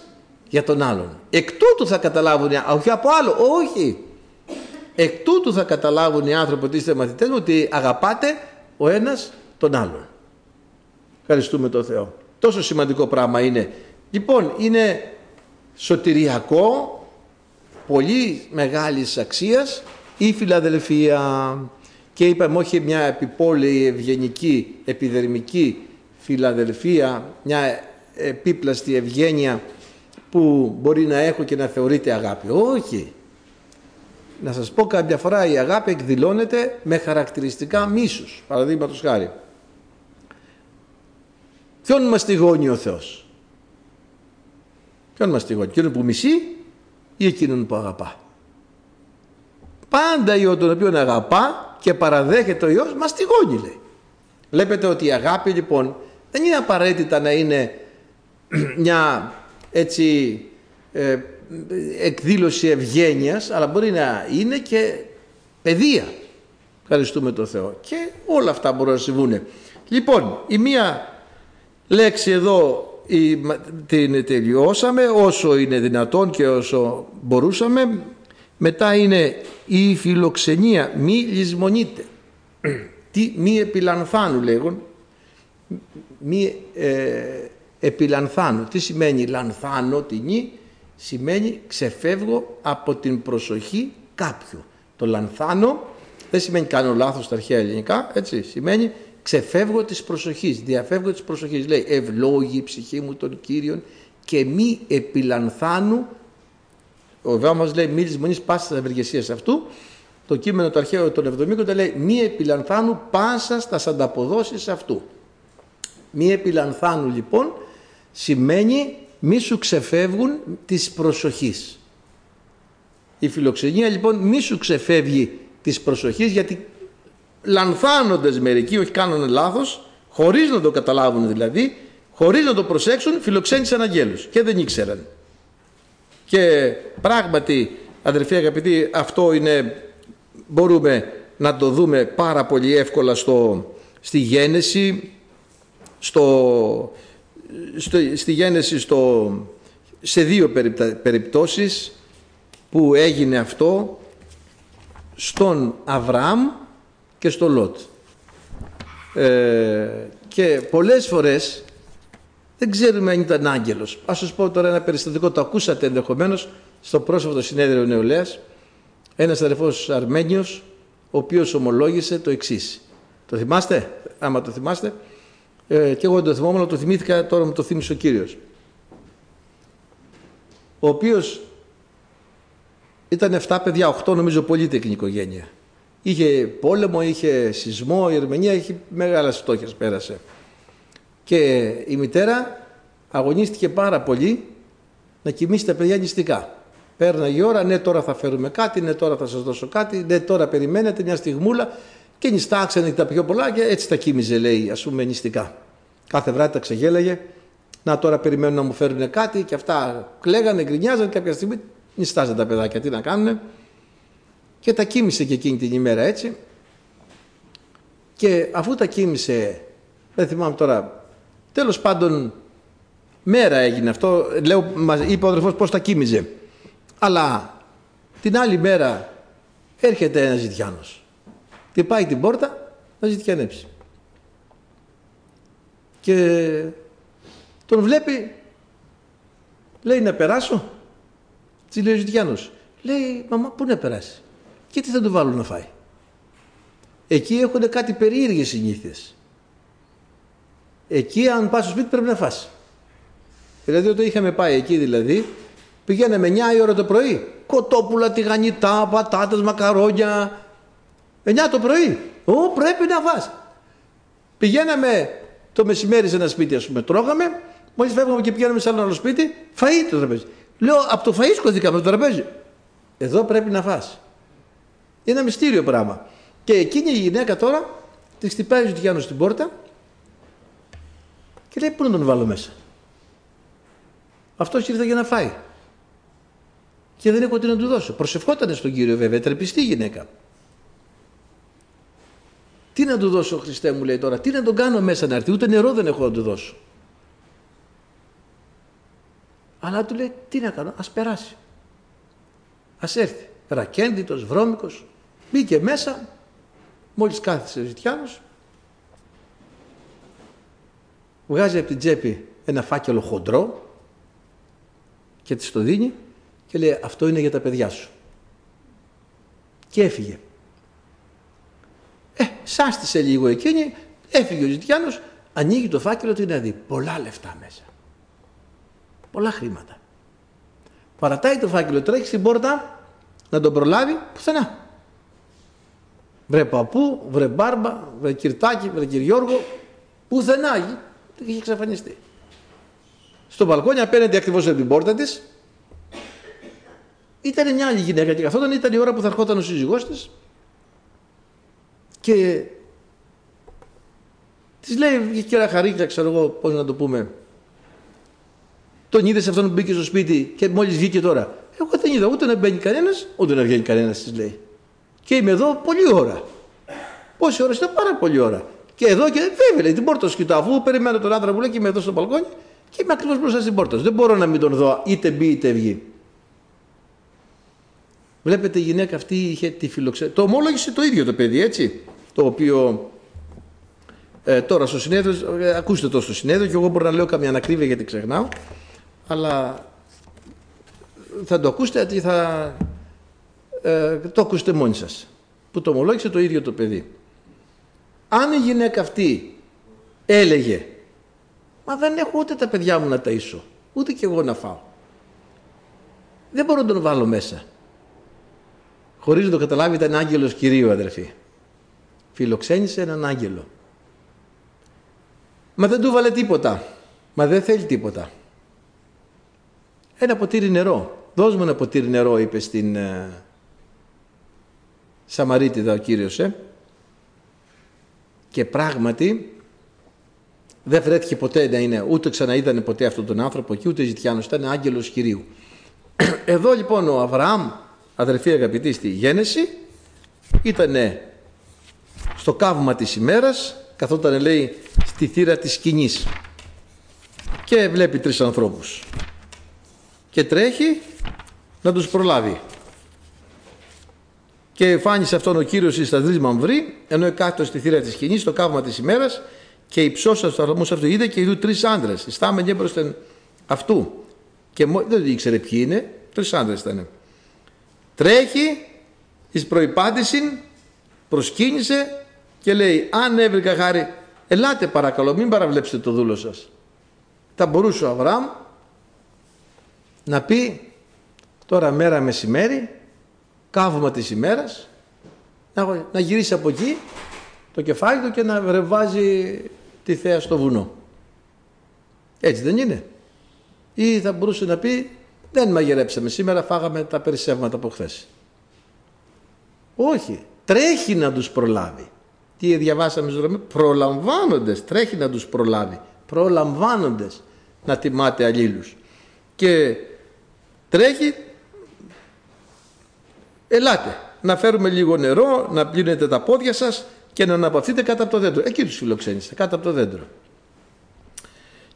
για τον άλλον. Εκ τούτου θα καταλάβουν, όχι από άλλο, όχι. Εκ τούτου θα καταλάβουν οι άνθρωποι ότι είστε μαθητές μου ότι αγαπάτε ο ένας τον άλλον. Ευχαριστούμε τον Θεό. Τόσο σημαντικό πράγμα είναι. Λοιπόν, είναι σωτηριακό, πολύ μεγάλης αξίας η φιλαδελφία και είπαμε όχι μια επιπόλαιη ευγενική επιδερμική φιλαδελφία, μια επίπλαστη ευγένεια που μπορεί να έχω και να θεωρείται αγάπη. Όχι. Να σας πω κάποια φορά η αγάπη εκδηλώνεται με χαρακτηριστικά μίσους. Παραδείγματος χάρη. Ποιον μας τυγώνει ο Θεός; Ποιον μας τυγώνει. Εκείνον που μισεί ή εκείνον που αγαπά; Πάντα ή τον οποίο αγαπά και παραδέχεται ο Υιός μας τυγώνει λέει. Βλέπετε ότι η αγάπη λοιπόν δεν είναι απαραίτητα να είναι μια έτσι ε, εκδήλωση ευγένειας, αλλά μπορεί να είναι και παιδεία. Ευχαριστούμε τον Θεό. Και όλα αυτά μπορούν να συμβούν. Λοιπόν, η μία λέξη εδώ η, την τελειώσαμε όσο είναι δυνατόν και όσο μπορούσαμε. Μετά είναι η φιλοξενία. Μη λησμονείτε. Τι μη επιλανθάνου λέγον μη ε, επιλανθάνω. Τι σημαίνει λανθάνω την νη, σημαίνει ξεφεύγω από την προσοχή κάποιου. Το λανθάνω δεν σημαίνει κάνω λάθος στα αρχαία ελληνικά, έτσι, σημαίνει ξεφεύγω της προσοχής, διαφεύγω της προσοχής. Λέει ευλόγη η ψυχή μου των Κύριων και μη επιλανθάνου ο Βεβαίω μας λέει μίλη μονής πάσα ευεργεσία αυτού. Το κείμενο το αρχαίο των 70 λέει μη επιλανθάνου πάσα στα ανταποδόσεις αυτού. Μη επιλανθάνου λοιπόν σημαίνει μη σου ξεφεύγουν της προσοχής. Η φιλοξενία λοιπόν μη σου ξεφεύγει της προσοχής γιατί λανθάνοντες μερικοί, όχι κάνουν λάθος, χωρίς να το καταλάβουν δηλαδή, χωρίς να το προσέξουν, φιλοξένησαν αγγέλους και δεν ήξεραν. Και πράγματι, αδερφοί αγαπητοί, αυτό είναι, μπορούμε να το δούμε πάρα πολύ εύκολα στο, στη γένεση, στο, στο, στη γένεση στο, σε δύο περιπτώσεις που έγινε αυτό στον Αβραάμ και στο Λότ. Ε, και πολλές φορές δεν ξέρουμε αν ήταν άγγελος. Ας σας πω τώρα ένα περιστατικό, το ακούσατε ενδεχομένως στο πρόσφατο συνέδριο νεολαίας. Ένας αδερφός Αρμένιος, ο οποίος ομολόγησε το εξής. Το θυμάστε, άμα το θυμάστε. Ε, και εγώ δεν το θυμόμουν, το θυμήθηκα, τώρα μου το θύμισε ο Κύριος. Ο οποίος ήταν 7 παιδιά, 8 νομίζω πολύ τεχνική οικογένεια. Είχε πόλεμο, είχε σεισμό, η Ερμενία είχε μεγάλες φτώχειες πέρασε. Και η μητέρα αγωνίστηκε πάρα πολύ να κοιμήσει τα παιδιά νηστικά. Πέρναγε η ώρα, ναι τώρα θα φέρουμε κάτι, ναι τώρα θα σας δώσω κάτι, ναι τώρα περιμένετε μια στιγμούλα και νηστάξανε τα πιο πολλά και έτσι τα κοίμιζε λέει ας πούμε νηστικά. Κάθε βράδυ τα ξεγέλαγε, να τώρα περιμένουν να μου φέρουν κάτι και αυτά κλαίγανε, γκρινιάζανε κάποια στιγμή νηστάζαν τα παιδάκια, τι να κάνουν και τα κοίμησε και εκείνη την ημέρα έτσι και αφού τα κοίμησε, δεν θυμάμαι τώρα Τέλος πάντων μέρα έγινε αυτό, λέω, είπε ο αδερφός πώς τα κοίμιζε. Αλλά την άλλη μέρα έρχεται ένας ζητιάνος. Και πάει την πόρτα να ζητιανέψει. Και τον βλέπει, λέει να περάσω. Τι λέει ο ζητιάνος. Λέει, μαμά, πού να περάσει; Και τι θα του βάλω να φάει; Εκεί έχουν κάτι περίεργες συνήθειες. Εκεί αν πας στο σπίτι πρέπει να φας. Δηλαδή όταν είχαμε πάει εκεί δηλαδή, πηγαίναμε 9 η ώρα το πρωί. Κοτόπουλα, τηγανιτά, πατάτες, μακαρόνια. 9 το πρωί. Ω, πρέπει να φας. Πηγαίναμε το μεσημέρι σε ένα σπίτι, ας πούμε, τρώγαμε. Μόλις φεύγαμε και πηγαίναμε σε άλλο, άλλο σπίτι, φαΐ το τραπέζι. Λέω, από το φαΐς σκοτήκαμε το τραπέζι. Εδώ πρέπει να φας. Είναι ένα μυστήριο πράγμα. Και εκείνη η γυναίκα τώρα τη χτυπάει ο Γιάννου στην πόρτα και λέει πού να τον βάλω μέσα; Αυτός ήρθε για να φάει. Και δεν έχω τι να του δώσω. Προσευχόταν στον Κύριο βέβαια, τρεπιστή γυναίκα. Τι να του δώσω Χριστέ μου λέει τώρα, τι να τον κάνω μέσα να έρθει, ούτε νερό δεν έχω να του δώσω. Αλλά του λέει τι να κάνω, ας περάσει. Ας έρθει. Ρακένδυτος, βρώμικος, μπήκε μέσα, μόλις κάθισε ο Ζητιάνος, βγάζει από την τσέπη ένα φάκελο χοντρό και της το δίνει και λέει αυτό είναι για τα παιδιά σου. Και έφυγε. Ε, σάστησε λίγο εκείνη, έφυγε ο Ζητιάνος, ανοίγει το φάκελο του να δει πολλά λεφτά μέσα. Πολλά χρήματα. Παρατάει το φάκελο, τρέχει στην πόρτα να τον προλάβει πουθενά. Βρε παππού, βρε μπάρμπα, βρε κυρτάκι, βρε κυριόργο, πουθενά είχε εξαφανιστεί. Στο μπαλκόνι απέναντι ακριβώς από την πόρτα της ήταν μια άλλη γυναίκα και καθόταν, ήταν η ώρα που θα ερχόταν ο σύζυγός της και της λέει και Χαρίκλα, ξέρω εγώ πώς να το πούμε. Τον είδες αυτόν που μπήκε στο σπίτι και μόλις βγήκε τώρα. Εγώ δεν είδα ούτε να μπαίνει κανένας, ούτε να βγαίνει κανένας, της λέει. Και είμαι εδώ πολλή ώρα. Πόση ώρα ήταν πάρα πολλή ώρα. Και εδώ και βέβαια λέει, την πόρτα σου κοιτάω. Αφού περιμένω τον άντρα μου λέει και είμαι εδώ στο μπαλκόνι και είμαι ακριβώς μπροστά στην πόρτα. Δεν μπορώ να μην τον δω είτε μπει είτε βγει. Βλέπετε η γυναίκα αυτή είχε τη φιλοξενία. Το ομόλογησε το ίδιο το παιδί έτσι. Το οποίο ε, τώρα στο συνέδριο, ε, ακούστε το στο συνέδριο και εγώ μπορώ να λέω καμία ανακρίβεια γιατί ξεχνάω. Αλλά θα το ακούσετε γιατί θα ε, το ακούσετε μόνοι σας. Που το ομολόγησε το ίδιο το παιδί. Αν η γυναίκα αυτή έλεγε «Μα δεν έχω ούτε τα παιδιά μου να ταΐσω, ούτε κι εγώ να φάω. Δεν μπορώ να τον βάλω μέσα». Χωρίς να το καταλάβει ήταν άγγελος Κυρίου αδερφοί. Φιλοξένησε έναν άγγελο. Μα δεν του βάλε τίποτα. Μα δεν θέλει τίποτα. Ένα ποτήρι νερό. Δώσ' μου ένα ποτήρι νερό είπε στην ε, Σαμαρίτιδα ο Κύριος. Ε. Και πράγματι δεν βρέθηκε ποτέ να είναι, ούτε ξαναείδανε ποτέ αυτόν τον άνθρωπο και ούτε ζητιάνος, ήταν άγγελος Κυρίου. Εδώ λοιπόν ο Αβραάμ, αδερφοί αγαπητοί στη γένεση, ήταν στο καύμα της ημέρας, καθόταν λέει στη θύρα της σκηνής και βλέπει τρεις ανθρώπους και τρέχει να τους προλάβει. Και φάνησε αυτόν ο Κύριος εις τα μαμβρή, ενώ κάθεται στη θύρα της σκηνής, στο καύμα της ημέρας και υψώσα στους αρμούς αυτούς είδε και είδου τρεις άντρες, στάμενοι έμπροσθεν αυτού. Και δεν ήξερε ποιοι είναι, τρεις άντρες ήταν. Τρέχει εις προϋπάντηση, προσκύνησε και λέει αν έβρικα χάρη, ελάτε παρακαλώ μην παραβλέψετε το δούλο σας. Θα μπορούσε ο Αβραάμ να πει τώρα μέρα μεσημέρι, καύμα της ημέρας, να, να γυρίσει από εκεί το κεφάλι του και να βρεβάζει τη θέα στο βουνό. Έτσι δεν είναι. Ή θα μπορούσε να πει δεν μαγειρέψαμε σήμερα, φάγαμε τα περισσεύματα από χθες. Όχι, τρέχει να τους προλάβει. Τι διαβάσαμε στο προλαμβάνοντες, τρέχει να τους προλάβει. Προλαμβάνοντες να τιμάτε αλλήλους. Και τρέχει, ελάτε, να φέρουμε λίγο νερό, να πλύνετε τα πόδια σας και να αναπαυθείτε κάτω από το δέντρο. Εκεί τους φιλοξένησε, κάτω από το δέντρο.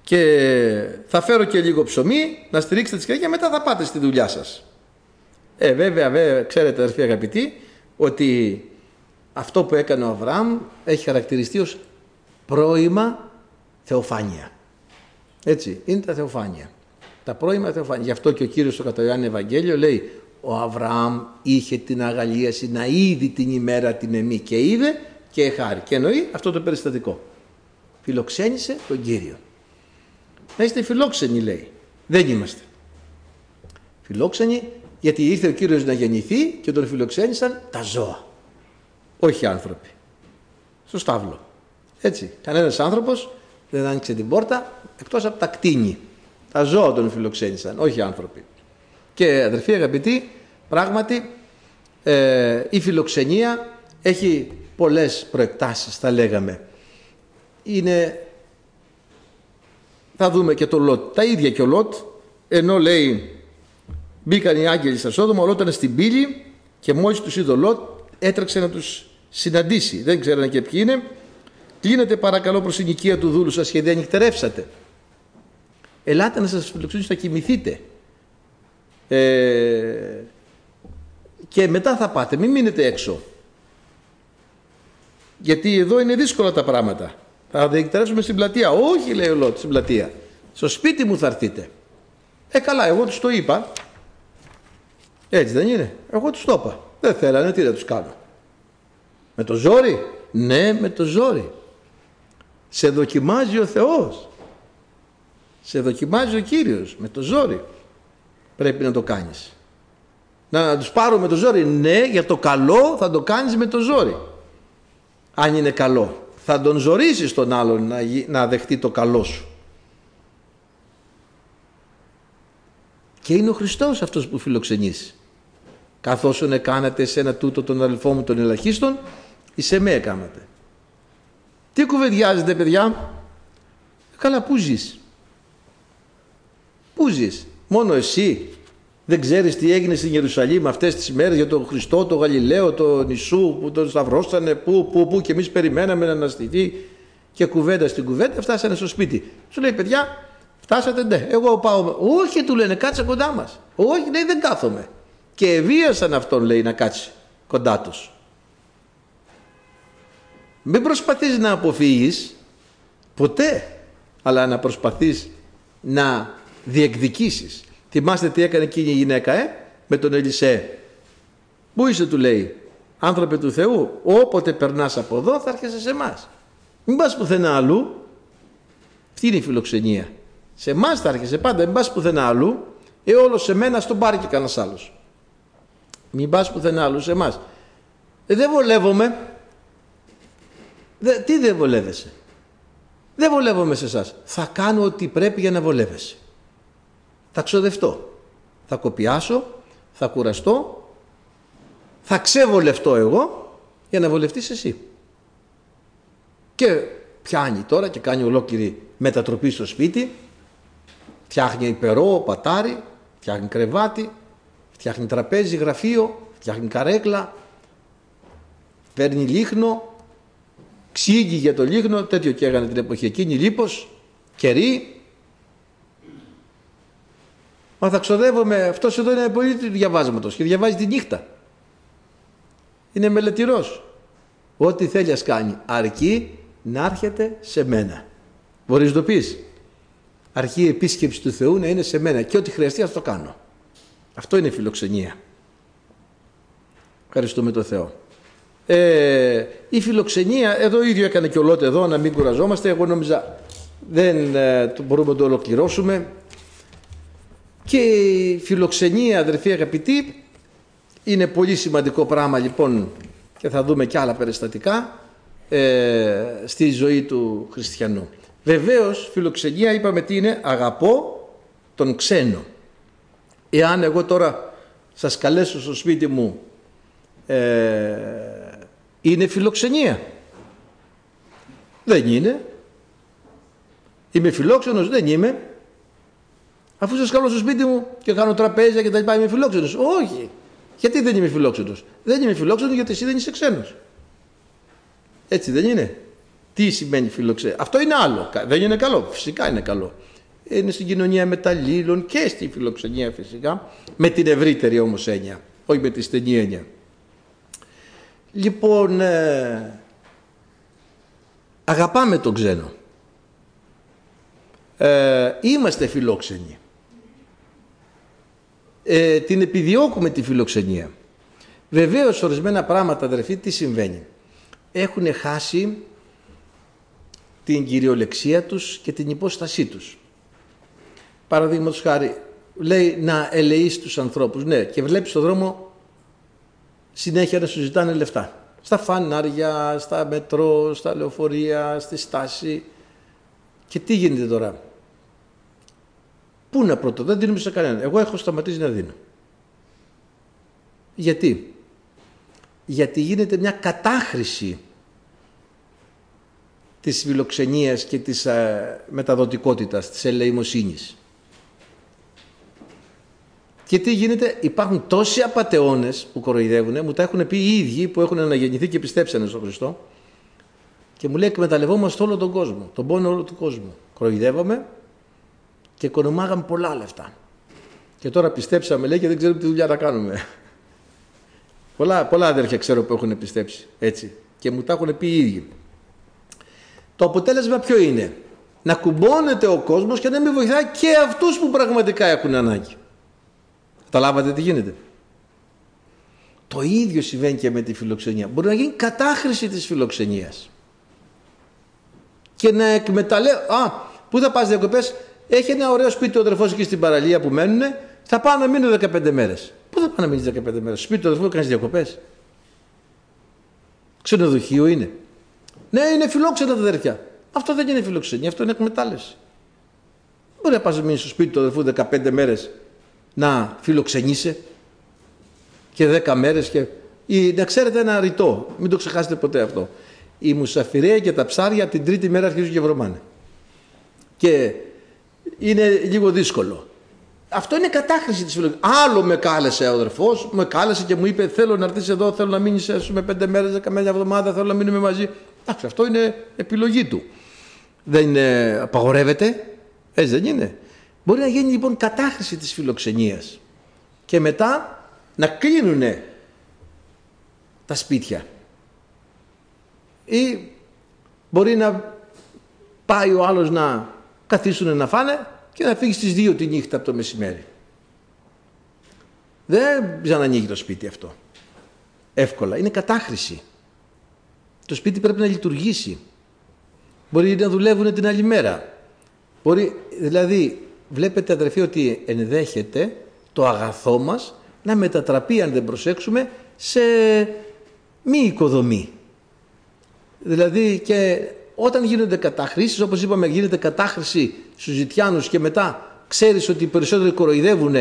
Και θα φέρω και λίγο ψωμί, να στηρίξετε τις και μετά θα πάτε στη δουλειά σας. Ε, βέβαια, βέβαια, ξέρετε αδερφοί αγαπητοί, ότι αυτό που έκανε ο Αβραάμ έχει χαρακτηριστεί ως πρώιμα θεοφάνεια. Έτσι, είναι τα θεοφάνεια. Τα πρώιμα θεοφάνεια. Γι' αυτό και ο Κύριος στο κατά Ευαγγέλιο λέει ο Αβραάμ είχε την αγαλίαση να είδει την ημέρα την εμή και είδε και χάρη. Και εννοεί αυτό το περιστατικό. Φιλοξένησε τον Κύριο. Να είστε φιλόξενοι λέει. Δεν είμαστε. Φιλόξενοι γιατί ήρθε ο Κύριος να γεννηθεί και τον φιλοξένησαν τα ζώα. Όχι άνθρωποι. Στο στάβλο. Έτσι. Κανένας άνθρωπος δεν άνοιξε την πόρτα εκτός από τα κτίνη. Τα ζώα τον φιλοξένησαν, όχι άνθρωποι. Και αδερφοί αγαπητοί, πράγματι ε, η φιλοξενία έχει πολλές προεκτάσεις θα λέγαμε. Είναι, θα δούμε και το Λότ, τα ίδια και ο Λότ, ενώ λέει μπήκαν οι άγγελοι στα Σόδομα, ο Λότ ήταν στην πύλη και μόλις τους είδε ο Λότ έτρεξε να τους συναντήσει. Δεν ξέρανε και ποιοι είναι. Κλείνετε παρακαλώ προς την οικία του δούλου σας και δεν νυχτερεύσατε. Ελάτε να σας φιλοξενήσω να κοιμηθείτε. Ε, και μετά θα πάτε, μην μείνετε έξω. Γιατί εδώ είναι δύσκολα τα πράγματα. Θα διεκτερεύσουμε στην πλατεία. Όχι, λέει ο Λότ, στην πλατεία. Στο σπίτι μου θα έρθείτε. Ε, καλά, εγώ τους το είπα. Έτσι δεν είναι. Εγώ τους το είπα. Δεν θέλανε, τι να τους κάνω. Με το ζόρι; Ναι, με το ζόρι. Σε δοκιμάζει ο Θεός. Σε δοκιμάζει ο Κύριος με το ζόρι. Πρέπει να το κάνεις. Να τους πάρω με το ζόρι; Ναι, για το καλό θα το κάνεις με το ζόρι αν είναι καλό. Θα τον ζωρίσεις τον άλλον να, να δεχτεί το καλό σου. Και είναι ο Χριστός αυτός που φιλοξενείς. Καθώς κάνατε σε ένα τούτο τον αδελφό μου των ελαχίστων, σε με έκανατε. Τι κουβεντιάζετε παιδιά; Καλά πού ζεις; Πού ζεις; Μόνο εσύ; Δεν ξέρεις τι έγινε στην Ιερουσαλήμ αυτές τις μέρες για τον Χριστό, τον Γαλιλαίο, τον Ιησού που τον σταυρώσανε, που, που, που και εμείς περιμέναμε να αναστηθεί και κουβέντα στην κουβέντα φτάσανε στο σπίτι. Σου λέει παιδιά φτάσατε ναι, εγώ πάω. Όχι του λένε κάτσε κοντά μας. Όχι λέει δεν κάθομαι. Και βίασαν αυτόν λέει να κάτσει κοντά τους. Μην προσπαθείς να αποφύγεις ποτέ αλλά να προσπαθείς να διεκδικήσεις Θυμάστε τι έκανε εκείνη η γυναίκα, ε, με τον Ελισέ. Πού είσαι, του λέει. Άνθρωπε του Θεού, όποτε περνάς από εδώ θα έρχεσαι σε εμάς. Μην πας πουθενά αλλού. Αυτή είναι η φιλοξενία. Σε εμάς θα έρχεσαι πάντα, μην πας πουθενά αλλού. Ε, όλος σε μένα στον πάρει και κανένας άλλος. Μην πας πουθενά αλλού σε εμάς. Ε, δεν βολεύομαι. Δε, τι δεν βολεύεσαι; Δεν βολεύομαι σε εσάς. Θα κάνω ό,τι πρέπει για να βολεύεσαι. Θα ξοδευτώ. Θα κοπιάσω. Θα κουραστώ. Θα ξεβολευτώ εγώ για να βολευτείς εσύ. Και πιάνει τώρα και κάνει ολόκληρη μετατροπή στο σπίτι. Φτιάχνει υπερό, πατάρι, φτιάχνει κρεβάτι, φτιάχνει τραπέζι, γραφείο, φτιάχνει καρέκλα, παίρνει λίχνο, ξύγει για το λίχνο, τέτοιο και έκανε την εποχή εκείνη, λίπος, κερί. Μα θα ξοδεύομαι, αυτός εδώ είναι πολύ διαβάσματος και διαβάζει τη νύχτα. Είναι μελετηρός. Ό,τι θέλει ας κάνει, αρκεί να έρχεται σε μένα. Μπορείς να το πεις. Αρκεί η επίσκεψη του Θεού να είναι σε μένα και ό,τι χρειαστεί ας το κάνω. Αυτό είναι φιλοξενία. Ευχαριστούμε τον Θεό. Ε, η φιλοξενία, εδώ ίδιο έκανε και ο Λότε εδώ, να μην κουραζόμαστε. Εγώ νόμιζα δεν ε, μπορούμε να το ολοκληρώσουμε. Και η φιλοξενία, αδερφοί αγαπητοί, είναι πολύ σημαντικό πράγμα λοιπόν και θα δούμε και άλλα περιστατικά ε, στη ζωή του χριστιανού. Βεβαίως φιλοξενία είπαμε τι είναι αγαπώ τον ξένο. Εάν εγώ τώρα σας καλέσω στο σπίτι μου ε, είναι φιλοξενία. Δεν είναι. Είμαι φιλόξενος, δεν είμαι. Αφού σας καλώ στο σπίτι μου και κάνω τραπέζια και τα λοιπά είμαι φιλόξενος. Όχι. Γιατί δεν είμαι φιλόξενος; Δεν είμαι φιλόξενος γιατί εσύ δεν είσαι ξένος. Έτσι δεν είναι. Τι σημαίνει φιλοξενία. Αυτό είναι άλλο. Δεν είναι καλό. Φυσικά είναι καλό. Είναι στην κοινωνία μεταλλήλων και στη φιλοξενία φυσικά. Με την ευρύτερη όμως έννοια. Όχι με τη στενή έννοια. Λοιπόν, ε, αγαπάμε τον ξένο. Ε, είμαστε φιλόξενοι. Ε, την επιδιώκουμε τη φιλοξενία. Βεβαίως ορισμένα πράγματα αδερφοί τι συμβαίνει. Έχουν χάσει την κυριολεξία τους και την υπόστασή τους. Παραδείγματος χάρη λέει να ελεείς τους ανθρώπους. Ναι και βλέπεις στον δρόμο συνέχεια να σου ζητάνε λεφτά. Στα φανάρια, στα μετρό, στα λεωφορεία, στη στάση. Και τι γίνεται τώρα; Πού να πρώτο, δεν δίνουμε σε κανέναν. Εγώ έχω σταματήσει να δίνω. Γιατί; Γιατί γίνεται μια κατάχρηση της φιλοξενίας και της α, μεταδοτικότητας, της ελεημοσύνης. Και τι γίνεται, υπάρχουν τόσοι απαταιώνες που κοροϊδεύουν, μου τα έχουν πει οι ίδιοι που έχουν αναγεννηθεί και πιστέψανε στον Χριστό. Και μου λέει: Εκμεταλλευόμαστε όλο τον κόσμο, τον πόνο όλου του κόσμου. Κοροϊδεύαμε και οικονομάγαμε πολλά λεφτά. Και τώρα πιστέψαμε, λέει, και δεν ξέρουμε τι δουλειά να κάνουμε. πολλά, πολλά αδέρφια ξέρω που έχουν πιστέψει έτσι. Και μου τα έχουν πει οι ίδιοι. Το αποτέλεσμα ποιο είναι; Να κουμπώνεται ο κόσμος και να μην βοηθάει και αυτούς που πραγματικά έχουν ανάγκη. Καταλάβατε τι γίνεται; Το ίδιο συμβαίνει και με τη φιλοξενία. Μπορεί να γίνει κατάχρηση της φιλοξενίας. Και να εκμεταλλεύει... Α, πού θα πας διακοπές; Έχει ένα ωραίο σπίτι ο αδερφός εκεί στην παραλία που μένουν. Θα πάω να μείνω 15 μέρες. Πού θα πάω να μείνεις 15 μέρες; Σπίτι του αδερφού κάνεις διακοπές. Ξενοδοχείο είναι. Ναι, είναι φιλόξενα τα αδερφιά. Αυτό δεν είναι φιλοξενία, αυτό είναι εκμετάλλευση. Μπορεί να πας να μείνεις στο σπίτι του αδερφού 15 μέρες να φιλοξενείσαι και δέκα μέρες και... Ή, να ξέρετε ένα ρητό, μην το ξεχάσετε ποτέ αυτό. Η μουσαφιρέα και τα ψάρια την τρίτη μέρα αρχίζουν και βρωμάνε. Και είναι λίγο δύσκολο. Αυτό είναι κατάχρηση της φιλοξενίας. Άλλο με κάλεσε ο αδερφός, με κάλεσε και μου είπε θέλω να έρθεις εδώ, θέλω να μείνεις με πέντε μέρες, δεκαμένια εβδομάδα, θέλω να μείνουμε μαζί. Εντάξει, αυτό είναι επιλογή του. Δεν είναι, απαγορεύεται, έτσι δεν είναι. Μπορεί να γίνει λοιπόν κατάχρηση της φιλοξενίας και μετά να κλείνουν τα σπίτια. Ή μπορεί να πάει ο άλλος να καθίσουν να φάνε και να φύγει στις δύο τη νύχτα από το μεσημέρι. Δεν ξανανοίγει το σπίτι αυτό. εύκολα. Είναι κατάχρηση. Το σπίτι πρέπει να λειτουργήσει. Μπορεί να δουλεύουν την άλλη μέρα. Μπορεί, δηλαδή, βλέπετε αδερφοί ότι ενδέχεται το αγαθό μας να μετατραπεί, αν δεν προσέξουμε, σε μη οικοδομή. Δηλαδή και όταν γίνονται καταχρήσεις, όπως είπαμε γίνεται κατάχρηση στους ζητιάνους και μετά ξέρεις ότι οι περισσότεροι κοροϊδεύουν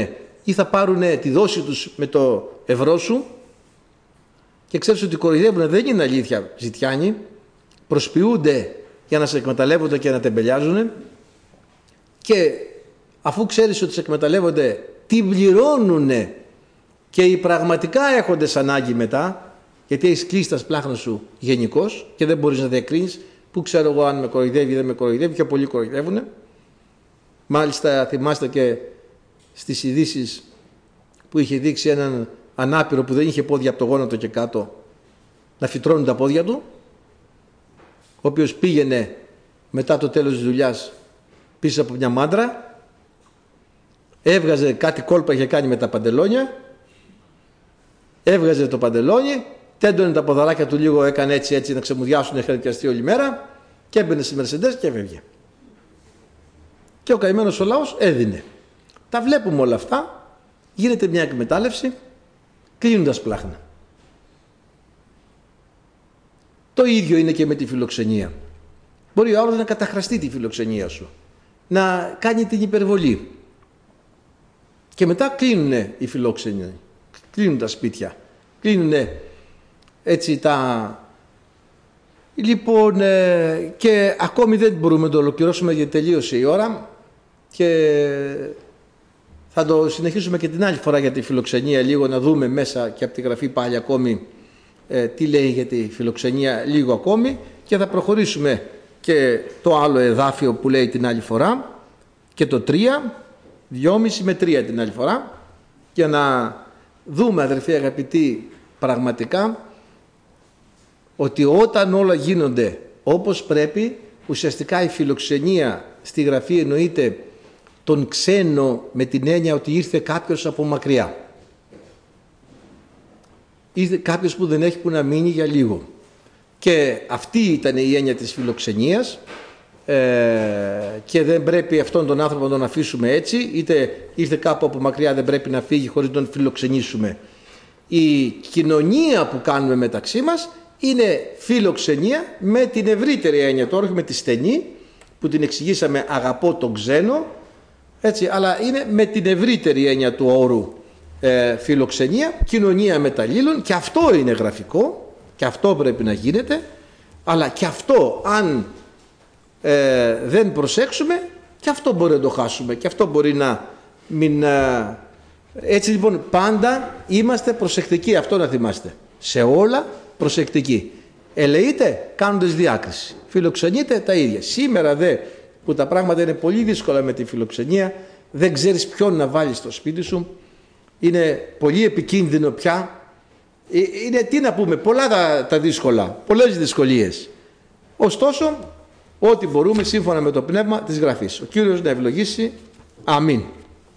ή θα πάρουν τη δόση τους με το ευρώ σου και ξέρεις ότι κοροϊδεύουν δεν είναι αλήθεια ζητιάνοι, προσποιούνται για να σε εκμεταλλεύονται και να τεμπελιάζουν και αφού ξέρεις ότι σε εκμεταλλεύονται τι πληρώνουν και οι πραγματικά έχοντες ανάγκη μετά γιατί έχεις κλείσει τα σπλάχνα σου γενικώς και δεν μπορείς να διακρίνεις που ξέρω εγώ αν με κοροϊδεύει ή δεν με κοροϊδεύει και πολλοί κοροϊδεύουν μάλιστα θυμάστε και στις ειδήσεις που είχε δείξει έναν ανάπηρο που δεν είχε πόδια από το γόνατο και κάτω να φυτρώνουν τα πόδια του ο οποίος πήγαινε μετά το τέλος της δουλειάς πίσω από μια μάντρα έβγαζε κάτι κόλπα είχε κάνει με τα παντελόνια. Έβγαζε το παντελόνι τέντωνε τα ποδαράκια του λίγο έκανε έτσι έτσι να ξεμουδιάσουν έχει όλη μέρα και έμπαινε στις Μερσεντές και έβγαινε και ο καημένος ο λαός έδινε. Τα βλέπουμε όλα αυτά. Γίνεται μια εκμετάλλευση κλείνουν τα σπλάχνα το ίδιο είναι και με τη φιλοξενία. Μπορεί ο άλλος να καταχραστεί τη φιλοξενία σου να κάνει την υπερβολή και μετά κλείνουν οι φιλόξενοι, κλείνουν τα σπίτια, κλείνουν έτσι τα... Λοιπόν, ε, και ακόμη δεν μπορούμε να το ολοκληρώσουμε γιατί τελείωσε η ώρα και θα το συνεχίσουμε και την άλλη φορά για τη φιλοξενία λίγο να δούμε μέσα και από τη γραφή πάλι ακόμη ε, τι λέει για τη φιλοξενία λίγο ακόμη και θα προχωρήσουμε και το άλλο εδάφιο που λέει την άλλη φορά και το 3 2,5 με 3 την άλλη φορά για να δούμε αδερφοί αγαπητοί πραγματικά ότι όταν όλα γίνονται όπως πρέπει ουσιαστικά η φιλοξενία στη γραφή εννοείται τον ξένο με την έννοια ότι ήρθε κάποιος από μακριά. Ήρθε κάποιος που δεν έχει που να μείνει για λίγο. Και αυτή ήταν η έννοια της φιλοξενίας ε, και δεν πρέπει αυτόν τον άνθρωπο να τον αφήσουμε έτσι είτε ήρθε κάπου από μακριά δεν πρέπει να φύγει χωρίς να τον φιλοξενήσουμε. Η κοινωνία που κάνουμε μεταξύ μας είναι φιλοξενία με την ευρύτερη έννοια τώρα όχι με τη στενή που την εξηγήσαμε αγαπώ τον ξένο έτσι, αλλά είναι με την ευρύτερη έννοια του όρου ε, φιλοξενία, κοινωνία μεταλλήλων. Και αυτό είναι γραφικό και αυτό πρέπει να γίνεται αλλά και αυτό αν ε, δεν προσέξουμε και αυτό μπορεί να το χάσουμε και αυτό μπορεί να μην... Ε, έτσι λοιπόν πάντα είμαστε προσεκτικοί, αυτό να θυμάστε. Σε όλα προσεκτικοί. Ελεείτε κάνοντας διάκριση. Φιλοξενείτε τα ίδια. Σήμερα δε που τα πράγματα είναι πολύ δύσκολα με τη φιλοξενία, δεν ξέρεις ποιον να βάλεις στο σπίτι σου, είναι πολύ επικίνδυνο πια. Ε, είναι τι να πούμε, πολλά τα, τα δύσκολα, πολλές δυσκολίες. Ωστόσο ό,τι μπορούμε σύμφωνα με το πνεύμα της Γραφής. Ο Κύριος να ευλογήσει. Αμήν.